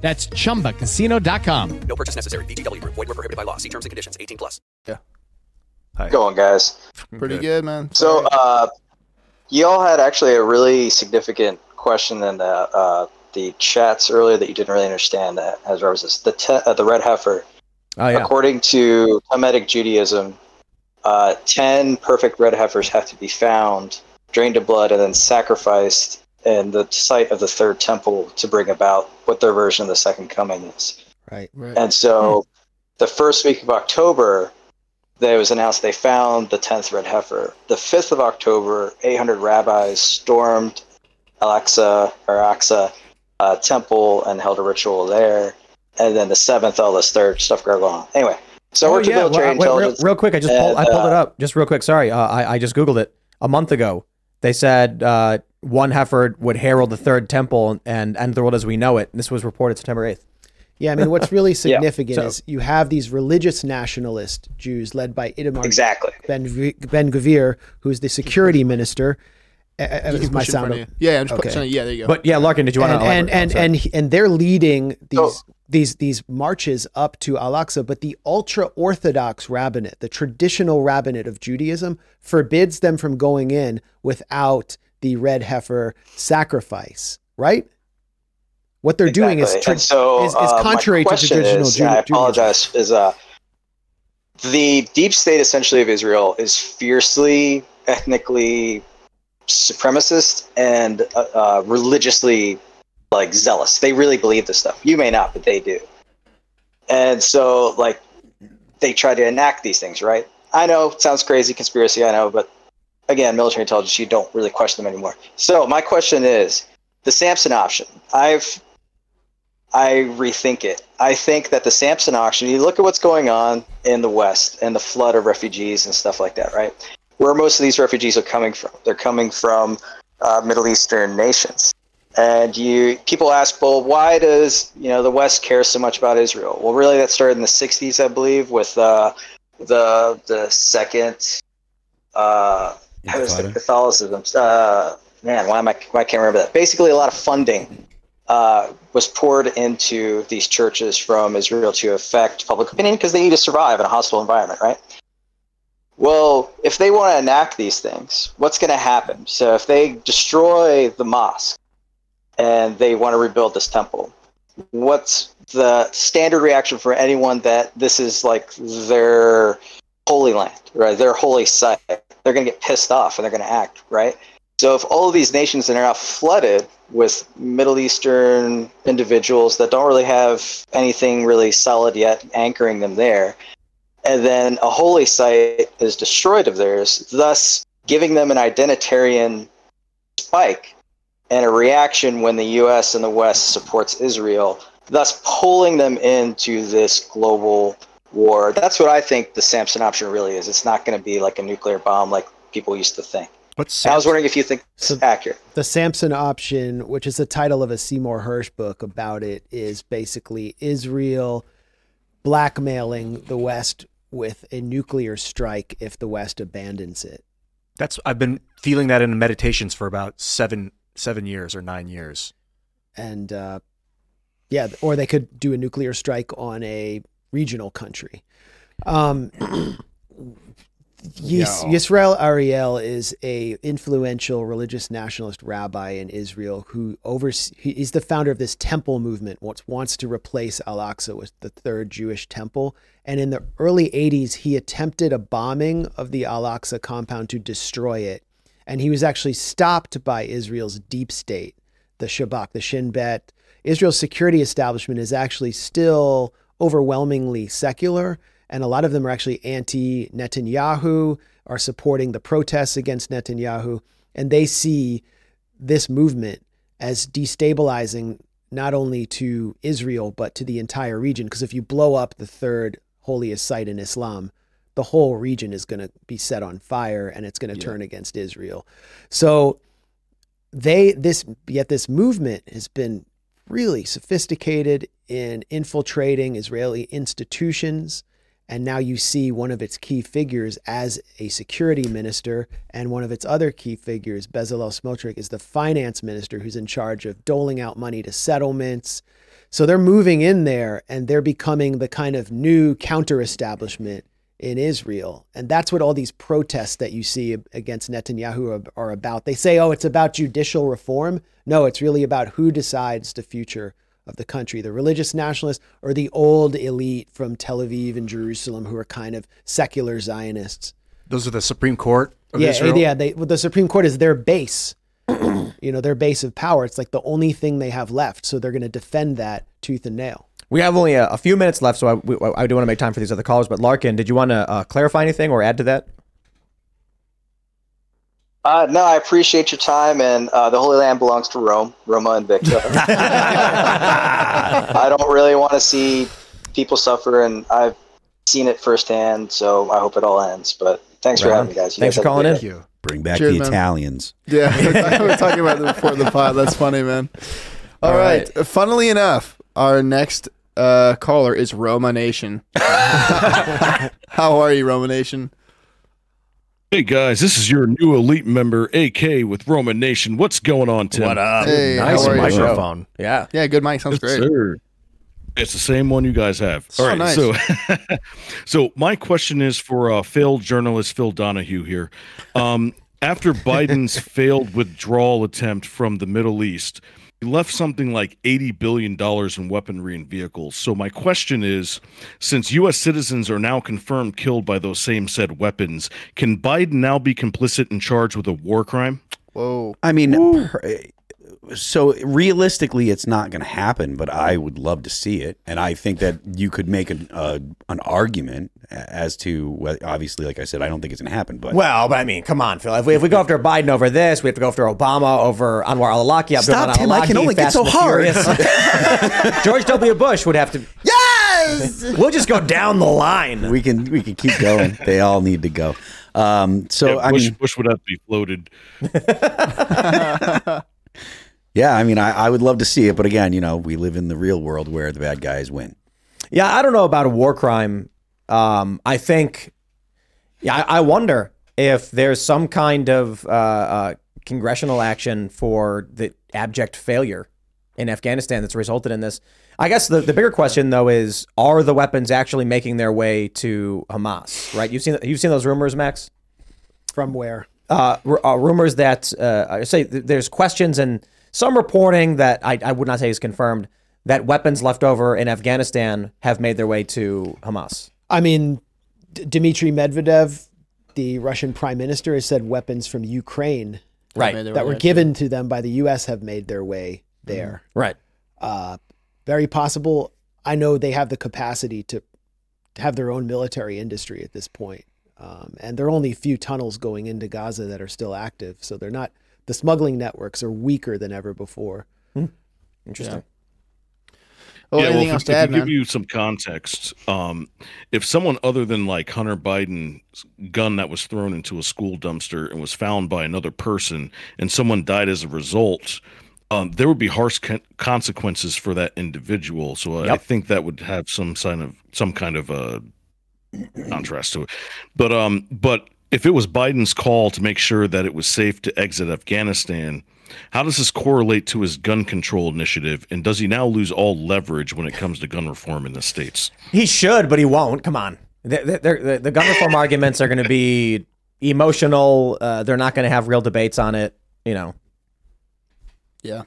That's chumbacasino.com. No purchase necessary. VGW Group. Void were prohibited by law. See terms and conditions. 18 plus. Yeah. Hi. Go on, guys. Pretty good, man. So, uh, y'all had actually a really significant question in the uh, the chats earlier that you didn't really understand. That as references the te- uh, the red heifer. Oh, yeah. according to Talmudic Judaism, uh, ten perfect red heifers have to be found, drained of blood, and then sacrificed in the site of the third temple to bring about what their version of the second coming is. Right. right. And so, the first week of October, they it was announced they found the tenth red heifer. The fifth of October, eight hundred rabbis stormed Al-Aqsa or Aqsa uh, temple and held a ritual there. And then the seventh, all this third stuff going on. Anyway, so Oh, yeah, military well, wait, real, intelligence. real quick, I just pulled, I and, pulled it uh, up just real quick. Sorry, uh, I I just googled it a month ago. They said uh, one heifer would herald the third temple and end the world as we know it. This was reported September eighth. Yeah, I mean, what's really significant So- is you have these religious nationalist Jews led by Itamar Exactly. Ben Ben Gvir, who's the security minister. Uh, uh, is my it in sound of. Yeah, I'm just putting- yeah, there you go. But yeah, Larkin, did you want and to and and, and and they're leading these these these marches up to Al-Aqsa, but the ultra orthodox rabbinate, the traditional rabbinate of Judaism, forbids them from going in without the red heifer sacrifice. Right? What they're doing is, Exactly. tra- and so, is, is uh, contrary to traditional is, Ju- and I Judaism. apologize. Is uh, the deep state essentially of Israel is fiercely ethnically supremacist and uh, uh, religiously like zealous. They really believe this stuff. You may not, but they do. And so, like, they try to enact these things, right? I know it sounds crazy, conspiracy. I know, but again, military intelligence, you don't really question them anymore. So my question is the Samson option. I've I rethink it. I think that the Samson option, you look at what's going on in the West and the flood of refugees and stuff like that, right? Where most of these refugees are coming from. They're coming from uh, Middle Eastern nations. And you people ask, well, why does you know the West care so much about Israel? Well, really, that started in the '60s, I believe, with uh, the the second uh, how was the Catholicism. Uh, man, why am I? Why I can't remember that? Basically, a lot of funding uh, was poured into these churches from Israel to affect public opinion because they need to survive in a hostile environment, right? Well, if they want to enact these things, what's going to happen? So, if they destroy the mosque and they want to rebuild this temple, what's the standard reaction for anyone that this is like their holy land, right? Their holy site? They're going to get pissed off and they're going to act, right? So if all of these nations are now flooded with Middle Eastern individuals that don't really have anything really solid yet anchoring them there, and then a holy site is destroyed of theirs, thus giving them an identitarian spike and a reaction when the US and the West supports Israel, thus pulling them into this global war. That's what I think the Samson option really is. It's not going to be like a nuclear bomb like people used to think. What's I was wondering if you think it's accurate. The Samson option, which is the title of a Seymour Hersh book about it, is basically Israel blackmailing the West with a nuclear strike if the West abandons it. That's I've been feeling that in meditations for about seven seven years or nine years. And uh, yeah, or they could do a nuclear strike on a regional country. Um, Yis- Yo. Yisrael Ariel is a influential religious nationalist rabbi in Israel who overs he is the founder of this temple movement wants wants to replace Al-Aqsa with the third Jewish temple and in the early 80s he attempted a bombing of the Al-Aqsa compound to destroy it and he was actually stopped by Israel's deep state the Shabak the Shin Bet Israel's security establishment is actually still overwhelmingly secular and a lot of them are actually anti Netanyahu, are supporting the protests against Netanyahu, and they see this movement as destabilizing not only to Israel but to the entire region. Because if you blow up the third holiest site in Islam, the whole region is going to be set on fire and it's going to turn against Israel. So they this yet this movement has been really sophisticated in infiltrating Israeli institutions. And now you see one of its key figures as a security minister, and one of its other key figures, Bezalel Smotrich, is the finance minister who's in charge of doling out money to settlements. So they're moving in there and they're becoming the kind of new counter establishment in Israel. And that's what all these protests that you see against Netanyahu are, are about. They say, oh, it's about judicial reform. No, it's really about who decides the future of the country, the religious nationalists or the old elite from Tel Aviv and Jerusalem who are kind of secular Zionists. Those are the Supreme Court of yeah, Israel. yeah. They, well, the Supreme Court is their base, you know, their base of power. It's like the only thing they have left, so they're going to defend that tooth and nail. We have only a, a few minutes left, so I, we, I do want to make time for these other callers. But Larkin, did you want to uh, clarify anything or add to that? Uh, no, I appreciate your time, and uh, the Holy Land belongs to Rome, Roma Invicta. I don't really want to see people suffer, and I've seen it firsthand, so I hope it all ends. But thanks for having me, guys. You Thanks guys for calling good in. day. Bring back Cheers, the man. Italians. Yeah, we were talking about it before the pod. That's funny, man. All All right. Funnily enough, our next uh, caller is Roma Nation. How are you, Roma Nation? Hey guys, this is your new elite member, AK with Roman Nation. What's going on, Tim? What up? Hey, nice how you? microphone. Yeah. Yeah, good mic. Sounds Yes, great. sir. It's the same one you guys have. So All right, nice. so so my question is for uh, failed journalist Phil Donahue here. Um, after Biden's failed withdrawal attempt from the Middle East, he left something like eighty billion dollars in weaponry and vehicles. So my question is, since U.S. citizens are now confirmed killed by those same said weapons, can Biden now be complicit and charged with a war crime? Whoa. I mean, per- so realistically, it's not going to happen, but I would love to see it, and I think that you could make an uh, an argument as to well, obviously, like I said, I don't think it's going to happen, but Well, but I mean, come on, Phil. If we, if we go after Biden over this, we have to go after Obama over Anwar al-Awlaki. Stop, Abdullah Tim, I can only get so hard. George W. Bush would have to. Yes, we'll just go down the line. we can we can keep going. they all need to go. Um, so Yeah, I Bush, mean, Bush would have to be floated. yeah, I mean, I, I would love to see it, but again, you know, we live in the real world where the bad guys win. Yeah, I don't know about a war crime. Um, I think, yeah, I, I wonder if there's some kind of uh, uh, congressional action for the abject failure in Afghanistan that's resulted in this. I guess the, the bigger question though is: Are the weapons actually making their way to Hamas? Right? You've seen you've seen those rumors, Max. From where? uh, r- uh, rumors that uh, I say th- there's questions and some reporting that I, I would not say is confirmed that weapons left over in Afghanistan have made their way to Hamas. I mean, D- Dmitry Medvedev, the Russian prime minister, has said weapons from Ukraine Right. That were given to them by the U.S. have made their way there. Right. Uh, very possible. I know they have the capacity to, to have their own military industry at this point. Um, and there are only a few tunnels going into Gaza that are still active. So they're not, the smuggling networks are weaker than ever before. Interesting. Oh, yeah, anything well, else to add, give you some context, um, if someone other than like Hunter Biden's gun that was thrown into a school dumpster and was found by another person, and someone died as a result, um, there would be harsh con- consequences for that individual. So I- I think that would have some sign of some kind of uh, contrast to it. But um, but if it was Biden's call to make sure that it was safe to exit Afghanistan, how does this correlate to his gun control initiative? And does he now lose all leverage when it comes to gun reform in the states? He should, but he won't. Come on. The, the, the, the gun reform arguments are going to be emotional. Uh, they're not going to have real debates on it. You know. Yeah.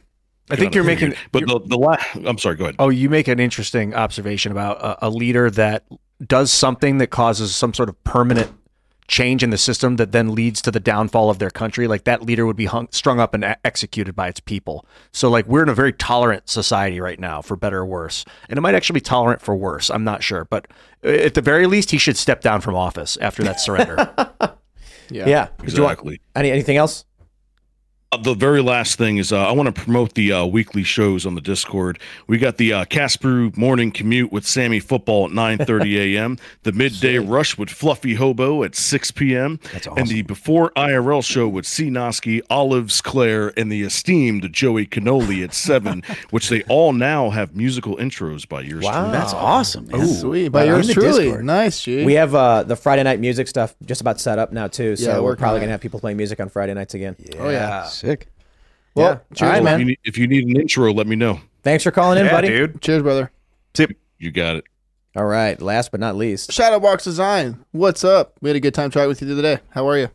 I think you're making. But the the la- I'm sorry. Go ahead. Oh, you make an interesting observation about a, a leader that does something that causes some sort of permanent change in the system that then leads to the downfall of their country. Like that leader would be hung, strung up and e- executed by its people. So, like, we're in a very tolerant society right now, for better or worse. And it might actually be tolerant for worse. I'm not sure. But uh, at the very least, he should step down from office after that surrender. Yeah. Did you want- Exactly. any anything else? Uh, the very last thing is uh, I want to promote the uh, weekly shows on the Discord. We got the uh, Casper Morning Commute with Sammy Football at 9:30 a.m. The Midday Rush with Fluffy Hobo at 6 p.m. That's awesome. And the Before IRL show with C. Noski, Olives Claire, and the esteemed Joey Canoli at 7, which they all now have musical intros by yours. Wow. truly. That's awesome. Man. Sweet. By Wow. yours truly. Discord. Nice, G. We have uh, the Friday night music stuff just about set up now too. So Yeah, we're probably on gonna have people playing music on Friday nights again. Oh, yeah. Sick. Well, Well, all cheers, right, If you, man. need, if you need an intro, let me know. Thanks for calling in, yeah, buddy. dude. Cheers, brother. Tip. You got it. All right. Last but not least, Shadowbox Design. What's up? We had a good time chatting with you the other day. How are you?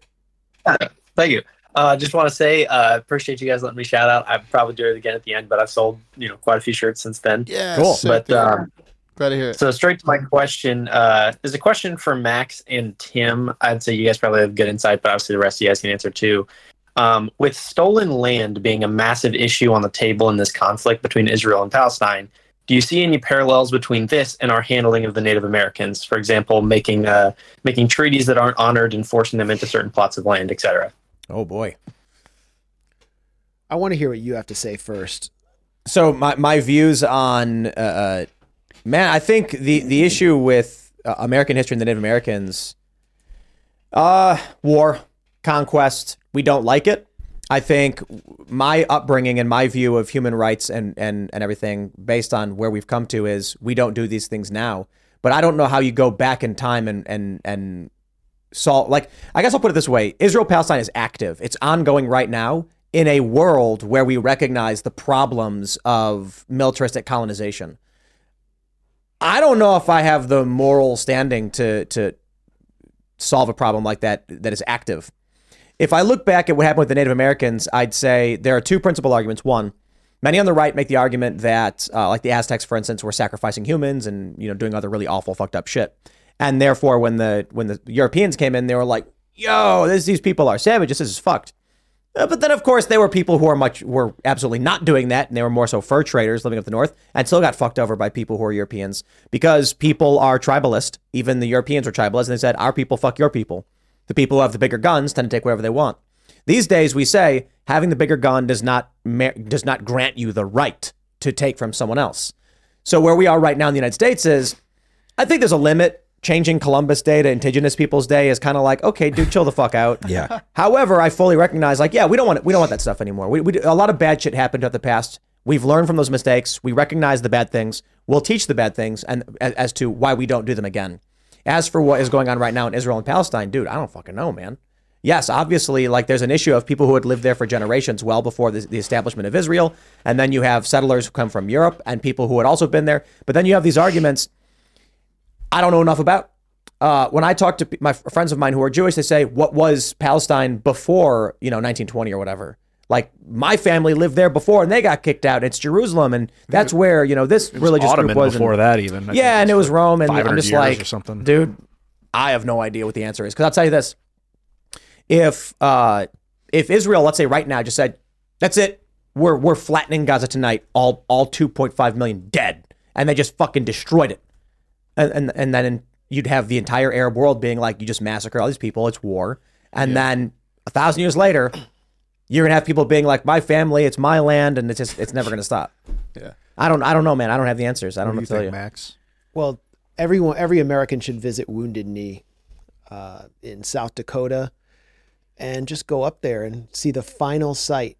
Thank you. Uh, just want to say, uh, appreciate you guys letting me shout out. I probably do it again at the end, but I've sold you know quite a few shirts since then. Yeah, Cool. sick, But dude. um, glad to hear it. so straight to my question. Uh, there's a question for Max and Tim. I'd say you guys probably have good insight, but obviously the rest of you guys can answer too. Um, with stolen land being a massive issue on the table in this conflict between Israel and Palestine, do you see any parallels between this and our handling of the Native Americans? For example, making uh, making treaties that aren't honored and forcing them into certain plots of land, etc. Oh boy. I want to hear what you have to say first. So my, my views on uh, uh, man, I think the the issue with uh, American history and the Native Americans, uh, war, conquest, we don't like it. I think my upbringing and my view of human rights and and and everything based on where we've come to is we don't do these things now. But I don't know how you go back in time and and and solve like I guess I'll put it this way: Israel Palestine is active. It's ongoing right now in a world where we recognize the problems of militaristic colonization. I don't know if I have the moral standing to to solve a problem like that that is active. If I look back at what happened with the Native Americans, I'd say there are two principal arguments. One, many on the right make the argument that, uh, like the Aztecs, for instance, were sacrificing humans and you know doing other really awful, fucked up shit, and therefore when the when the Europeans came in, they were like, "Yo, this, these people are savages. This is fucked." Uh, but then, of course, there were people who are much were absolutely not doing that, and they were more so fur traders living up the north, and still got fucked over by people who are Europeans because people are tribalist. Even the Europeans were tribalist, and they said, "Our people fuck your people." The people who have the bigger guns tend to take whatever they want. These days, we say having the bigger gun does not does not grant you the right to take from someone else. So where we are right now in the United States is, I think there's a limit. Changing Columbus Day to Indigenous Peoples Day is kind of like, okay, dude, chill the fuck out. Yeah. However, I fully recognize, like, yeah, we don't want we don't want that stuff anymore. We, we a lot of bad shit happened at the past. We've learned from those mistakes. We recognize the bad things. We'll teach the bad things, and as, as to why we don't do them again. As for what is going on right now in Israel and Palestine, dude, I don't fucking know, man. Yes, obviously, like there's an issue of people who had lived there for generations, well before the, the establishment of Israel, and then you have settlers who come from Europe and people who had also been there. But then you have these arguments I don't know enough about. Uh, when I talk to my friends of mine who are Jewish, they say, "What was Palestine before you know 1920 or whatever?" Like my family lived there before, and they got kicked out. It's Jerusalem, and that's where you know this was religious Ottoman group was. before and- that even. I yeah, and it was Rome, and I'm just years like, or something. dude, I have no idea what the answer is. Because I'll tell you this: if uh, if Israel, let's say right now, just said, "That's it, we're we're flattening Gaza tonight, all all 2.5 million dead," and they just fucking destroyed it, and and and then you'd have the entire Arab world being like, "You just massacre all these people. It's war," and then a thousand years later. You're gonna have people being like, "My family, it's my land," and it's just it's never gonna stop. Yeah. I don't I don't know, man. I don't have the answers. I don't What know do you tell think, you. Max? Well, everyone, every American should visit Wounded Knee uh, in South Dakota and just go up there and see the final site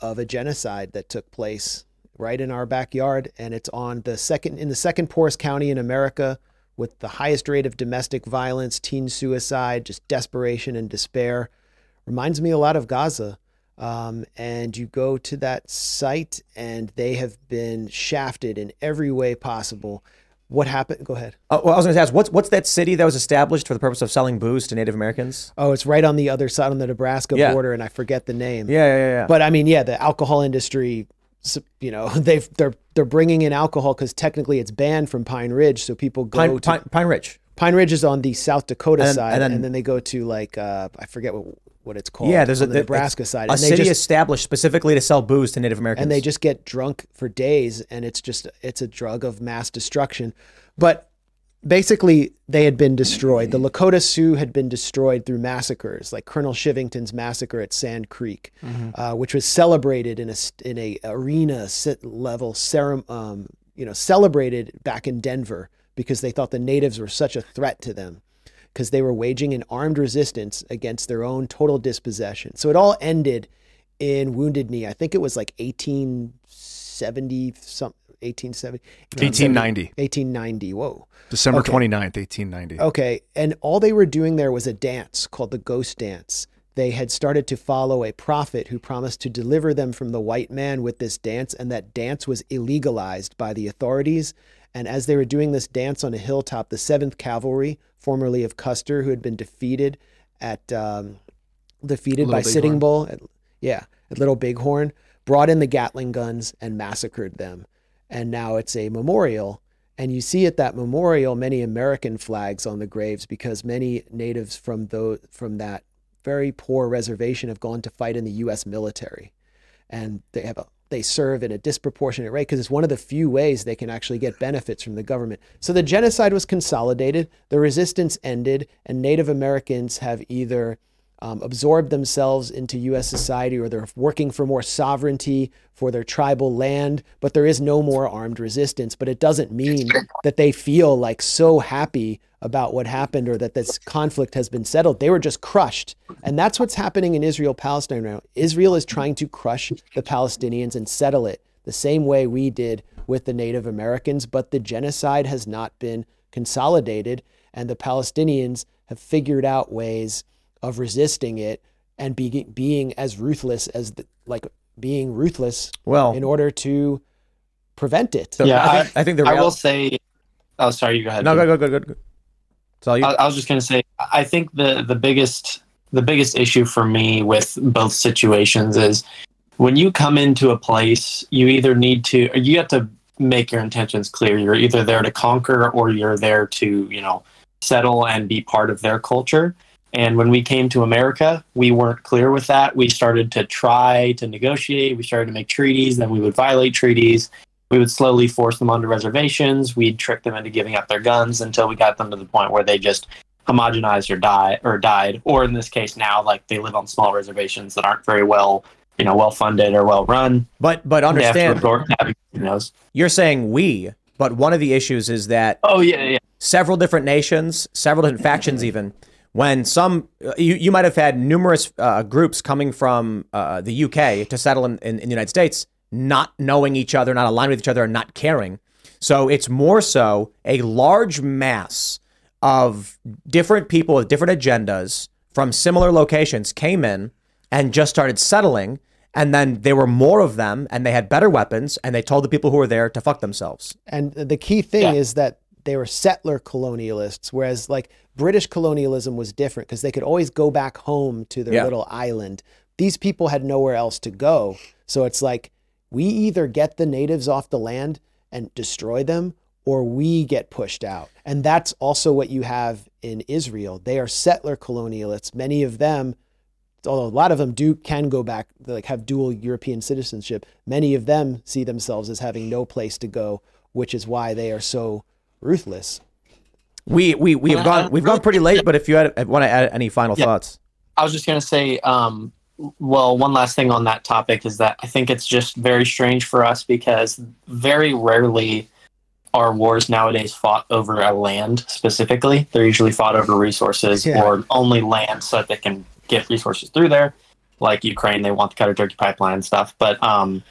of a genocide that took place right in our backyard. And it's on the second in the second poorest county in America with the highest rate of domestic violence, teen suicide, just desperation and despair. Reminds me a lot of Gaza. Um, and you go to that site, and they have been shafted in every way possible. What happened? Go ahead. Uh, well, I was going to ask, what's what's that city that was established for the purpose of selling booze to Native Americans? Oh, it's right on the other side on the Nebraska Yeah. border, and I forget the name. Yeah, yeah, yeah. But I mean, yeah, the alcohol industry, you know, they've they're they're bringing in alcohol because technically it's banned from Pine Ridge, so people go Pine, to Pine, Pine Ridge. Pine Ridge is on the South Dakota And side, and and then- then, they go to like uh, I forget what what it's called. yeah, there's a the Nebraska side, A they city just established specifically to sell booze to Native Americans. and they just get drunk for days and it's just it's a drug of mass destruction but basically they had been destroyed the lakota sioux had been destroyed through massacres like colonel chivington's massacre at sand creek Mm-hmm. Mhm. uh, which was celebrated in a in a arena sit level ceremony. um, you know celebrated back in denver because they thought the natives were such a threat to them because they were waging an armed resistance against their own total dispossession. So it all ended in Wounded Knee. I think it was like 1870 some 1870 1890. 1890. Whoa. December Okay. 29th, 1890. Okay, and all they were doing there was a dance called the ghost dance. They had started to follow a prophet who promised to deliver them from the white man with this dance, and that dance was illegalized by the authorities. And as they were doing this dance on a hilltop, the 7th Cavalry, formerly of Custer, who had been defeated at um, defeated by Little Sitting Bighorn. Bull. At, yeah, at Little Bighorn, brought in the Gatling guns and massacred them. And now it's a memorial. And you see at that memorial many American flags on the graves because many natives from those from that very poor reservation have gone to fight in the U.S. military, and they have a they serve in a disproportionate rate because it's one of the few ways they can actually get benefits from the government. So the genocide was consolidated, the resistance ended, and Native Americans have either um, absorbed themselves into U.S. society or they're working for more sovereignty for their tribal land, but there is no more armed resistance. But it doesn't mean that they feel like so happy about what happened or that this conflict has been settled. They were just crushed. And that's what's happening in Israel Palestine right now. Israel is trying to crush the Palestinians and settle it the same way we did with the Native Americans, but the genocide has not been consolidated. And the Palestinians have figured out ways of resisting it and be, being as ruthless as the, like being ruthless Well- in order to prevent it. yeah, I think- I think the I will say. Oh, sorry. You go ahead. No, go, go, go, go, go. You. I, I was just going to say, I think the the biggest the biggest issue for me with both situations is when you come into a place, you either need to, you have to make your intentions clear. You're either there to conquer or you're there to, you know, settle and be part of their culture. And when we came to America, we weren't clear with that. We started to try to negotiate. We started to make treaties. Then we would violate treaties. We would slowly force them onto reservations. We'd trick them into giving up their guns until we got them to the point where they just homogenized or die or died. Or in this case now, like they live on small reservations that aren't very well, you know, well funded or well run. But but They have to understand, resort to having you're saying we, but one of the issues is that Oh yeah, yeah. several different nations, several different factions, even when some you, you might have had numerous uh, groups coming from uh, the UK to settle in, in, in the United States, not knowing each other, not aligned with each other, and not caring. So it's more so a large mass of different people with different agendas from similar locations came in and just started settling. And then there were more of them and they had better weapons and they told the people who were there to fuck themselves. And the key thing is that they were settler colonialists, whereas like British colonialism was different because they could always go back home to their Yeah. little island. These people had nowhere else to go. So it's like we either get the natives off the land and destroy them or we get pushed out. And that's also what you have in Israel. They are settler colonialists. Many of them although a lot of them do can go back like have dual European citizenship, many of them see themselves as having no place to go, which is why they are so ruthless. We we we have gone we've gone pretty late, but if you had, want to add any final Yeah. thoughts, I was just going to say, um, well, one last thing on that topic is that I think it's just very strange for us because very rarely are wars nowadays fought over a land specifically. They're usually fought over resources Yeah. or only land so that they can get resources through there. Like Ukraine, they want the Qatar Turkey pipeline and stuff. But um,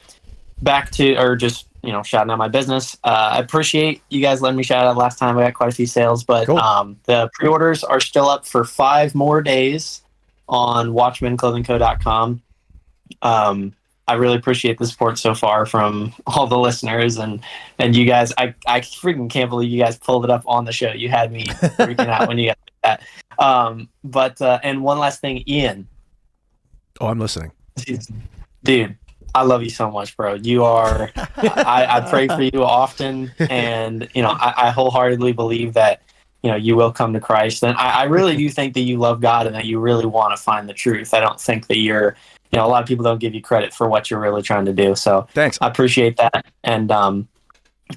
back to, or just, you know, shouting out my business. Uh, I appreciate you guys letting me shout out last time. I got quite a few sales, but um, the pre orders are still up for five more days on WatchmanClothingCo.com. Um, I really appreciate the support so far from all the listeners and and you guys. I I freaking can't believe you guys pulled it up on the show. You had me freaking out when you got that. Um, but uh, and one last thing, Ian, Oh, I'm listening. dude, I love you so much, bro. You are. I, I pray for you often, and you know I, I wholeheartedly believe that you know you will come to Christ, and I, I really do think that you love God and that you really want to find the truth. I don't think that you're. You know, a lot of people don't give you credit for what you're really trying to do. So thanks. I appreciate that. And um,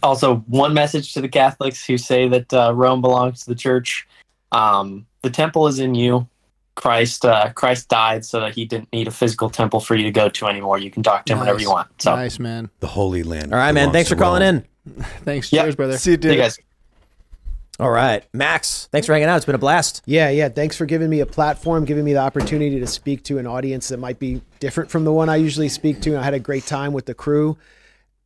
also, one message to the Catholics who say that uh, Rome belongs to the Church: um, the temple is in you. Christ, uh, Christ died so that he didn't need a physical temple for you to go to anymore. You can talk to him whenever you want. So nice, man. The Holy Land. all right, man. Thanks for calling Rome. in. Thanks. Yep. Cheers, brother. See you, See you guys. All right, Max. Thanks for hanging out. It's been a blast. Yeah, yeah. Thanks for giving me a platform, giving me the opportunity to speak to an audience that might be different from the one I usually speak to. I had a great time with the crew,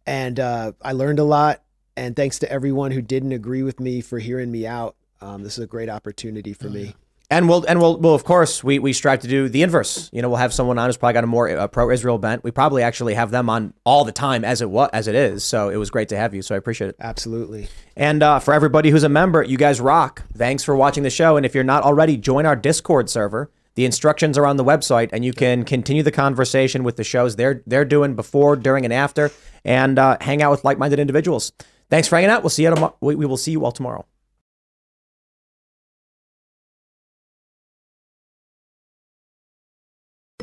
and uh, I learned a lot. And thanks to everyone who didn't agree with me for hearing me out. Um, this is a great opportunity for me. And we'll and we'll, we'll of course we, we strive to do the inverse. You know, we'll have someone on who's probably got a more uh, pro-Israel bent. We probably actually have them on all the time as it was as it is. So it was great to have you. So I appreciate it. Absolutely. And uh, for everybody who's a member, you guys rock. Thanks for watching the show. And if you're not already, join our Discord server. The instructions are on the website, and you can continue the conversation with the shows they're they're doing before, during, and after, and uh, hang out with like-minded individuals. Thanks for hanging out. We'll see you tomorrow. We, we will see you all tomorrow.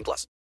18 plus.